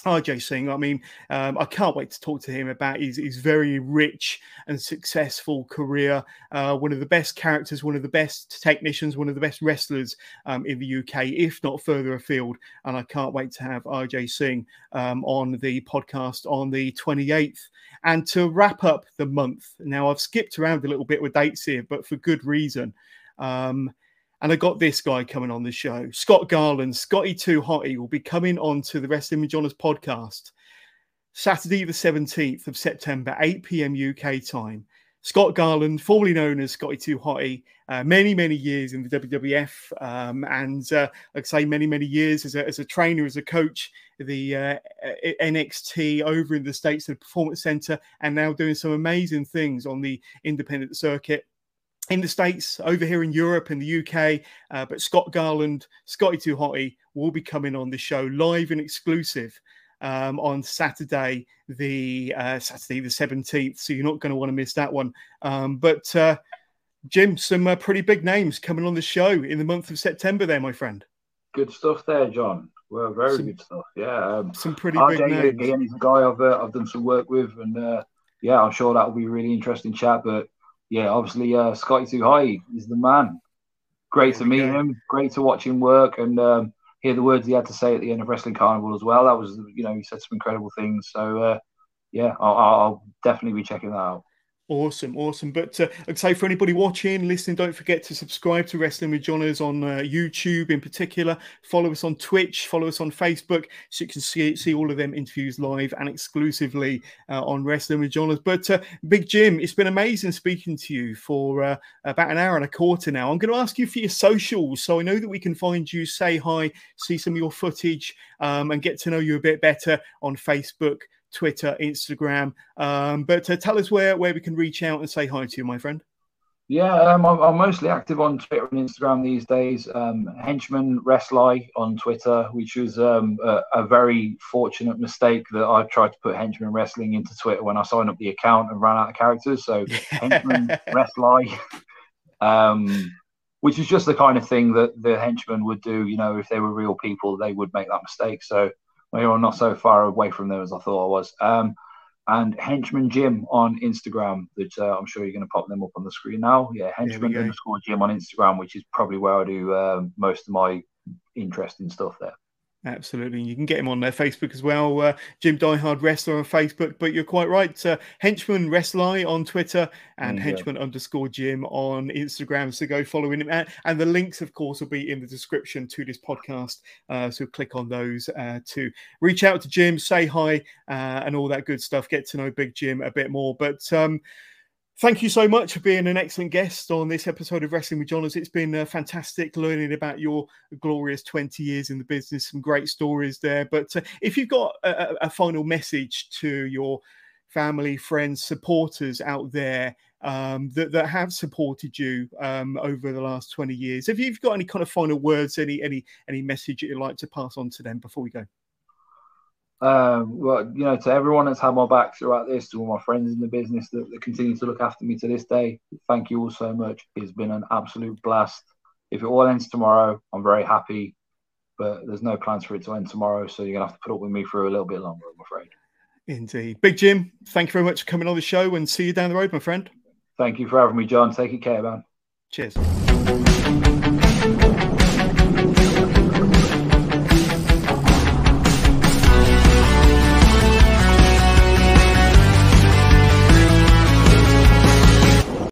S1: RJ Singh, I mean, um, I can't wait to talk to him about his, his very rich and successful career. Uh, one of the best characters, one of the best technicians, one of the best wrestlers um, in the UK, if not further afield. And I can't wait to have RJ Singh um, on the podcast on the 28th. And to wrap up the month, now I've skipped around a little bit with dates here, but for good reason. Um, and I got this guy coming on the show. Scott Garland, Scotty Too Hotty, will be coming on to the Wrestling with Johners podcast Saturday, the 17th of September, 8 p.m. UK time. Scott Garland, formerly known as Scotty Too Hotty, uh, many, many years in the WWF, um, and uh, like I say, many, many years as a, as a trainer, as a coach, the uh, NXT over in the States, at the Performance Center, and now doing some amazing things on the independent circuit in the States, over here in Europe and the UK. Uh, but Scott Garland, Scotty Too Hotty will be coming on the show live and exclusive um, on Saturday, the uh, Saturday the 17th. So you're not going to want to miss that one. Um, but uh, Jim, some uh, pretty big names coming on the show in the month of September there, my friend.
S2: Good stuff there, John. Well, very some, good stuff. Yeah, um,
S1: some pretty RJ big names.
S2: Again, he's a guy I've uh, I've done some work with, and uh, yeah, I'm sure that will be a really interesting chat. But yeah, obviously uh, Scotty Too Hotty is the man. Great to meet go. him. Great to watch him work and um, hear the words he had to say at the end of Wrestling Carnival as well. That was, you know, he said some incredible things. So uh, yeah, I'll, I'll, definitely be checking that out.
S1: Awesome, awesome. But uh, I'd say for anybody watching, listening, don't forget to subscribe to Wrestling with Johners on uh, YouTube in particular. Follow us on Twitch, follow us on Facebook, so you can see see all of them interviews live and exclusively uh, on Wrestling with Johners. But uh, Big Jim, it's been amazing speaking to you for uh, about an hour and a quarter now. I'm going to ask you for your socials, so I know that we can find you, say hi, see some of your footage, um, and get to know you a bit better on Facebook. Twitter, Instagram. Um, but uh, tell us where where we can reach out and say hi to you, my friend.
S2: Yeah, um, I'm, I'm, mostly active on Twitter and Instagram these days. Um, Henchman Wrestly on Twitter, which was um, a, a, very fortunate mistake that I tried to put Henchman Wrestling into Twitter when I signed up the account and ran out of characters. So Henchman Wrestly, um, which is just the kind of thing that the henchmen would do. You know, if they were real people, they would make that mistake. So maybe I'm not so far away from them as I thought I was. Um, and Henchman Jim on Instagram, that uh, I'm sure you're going to pop them up on the screen now. Yeah, Henchman underscore Jim on Instagram, which is probably where I do um, most of my interesting stuff there.
S1: Absolutely. You can get him on their Facebook as well. Uh, Jim Diehard Wrestler on Facebook. But you're quite right. Uh, Henchman Wrestler on Twitter and yeah. Henchman underscore Jim on Instagram. So go following him. And the links, of course, will be in the description to this podcast. Uh, so click on those uh, to reach out to Jim, say hi, uh, and all that good stuff. Get to know Big Jim a bit more. But um, Thank you so much for being an excellent guest on this episode of Wrestling with Johners. It's been uh, fantastic learning about your glorious 20 years in the business, some great stories there. But uh, if you've got a, a, final message to your family, friends, supporters out there um, that, that have supported you um, over the last 20 years, if you've got any kind of final words, any any any message that you'd like to pass on to them before we go?
S2: Um, well, you know, to everyone that's had my back throughout this, to all my friends in the business that, that continue to look after me to this day, thank you all so much. It's been an absolute blast. If it all ends tomorrow, I'm very happy, but there's no plans for it to end tomorrow, so you're gonna have to put up with me for a little bit longer, I'm afraid.
S1: Indeed, Big Jim, thank you very much for coming on the show, and see you down the road, my friend.
S2: Thank you for having me, John. Take care, man.
S1: Cheers.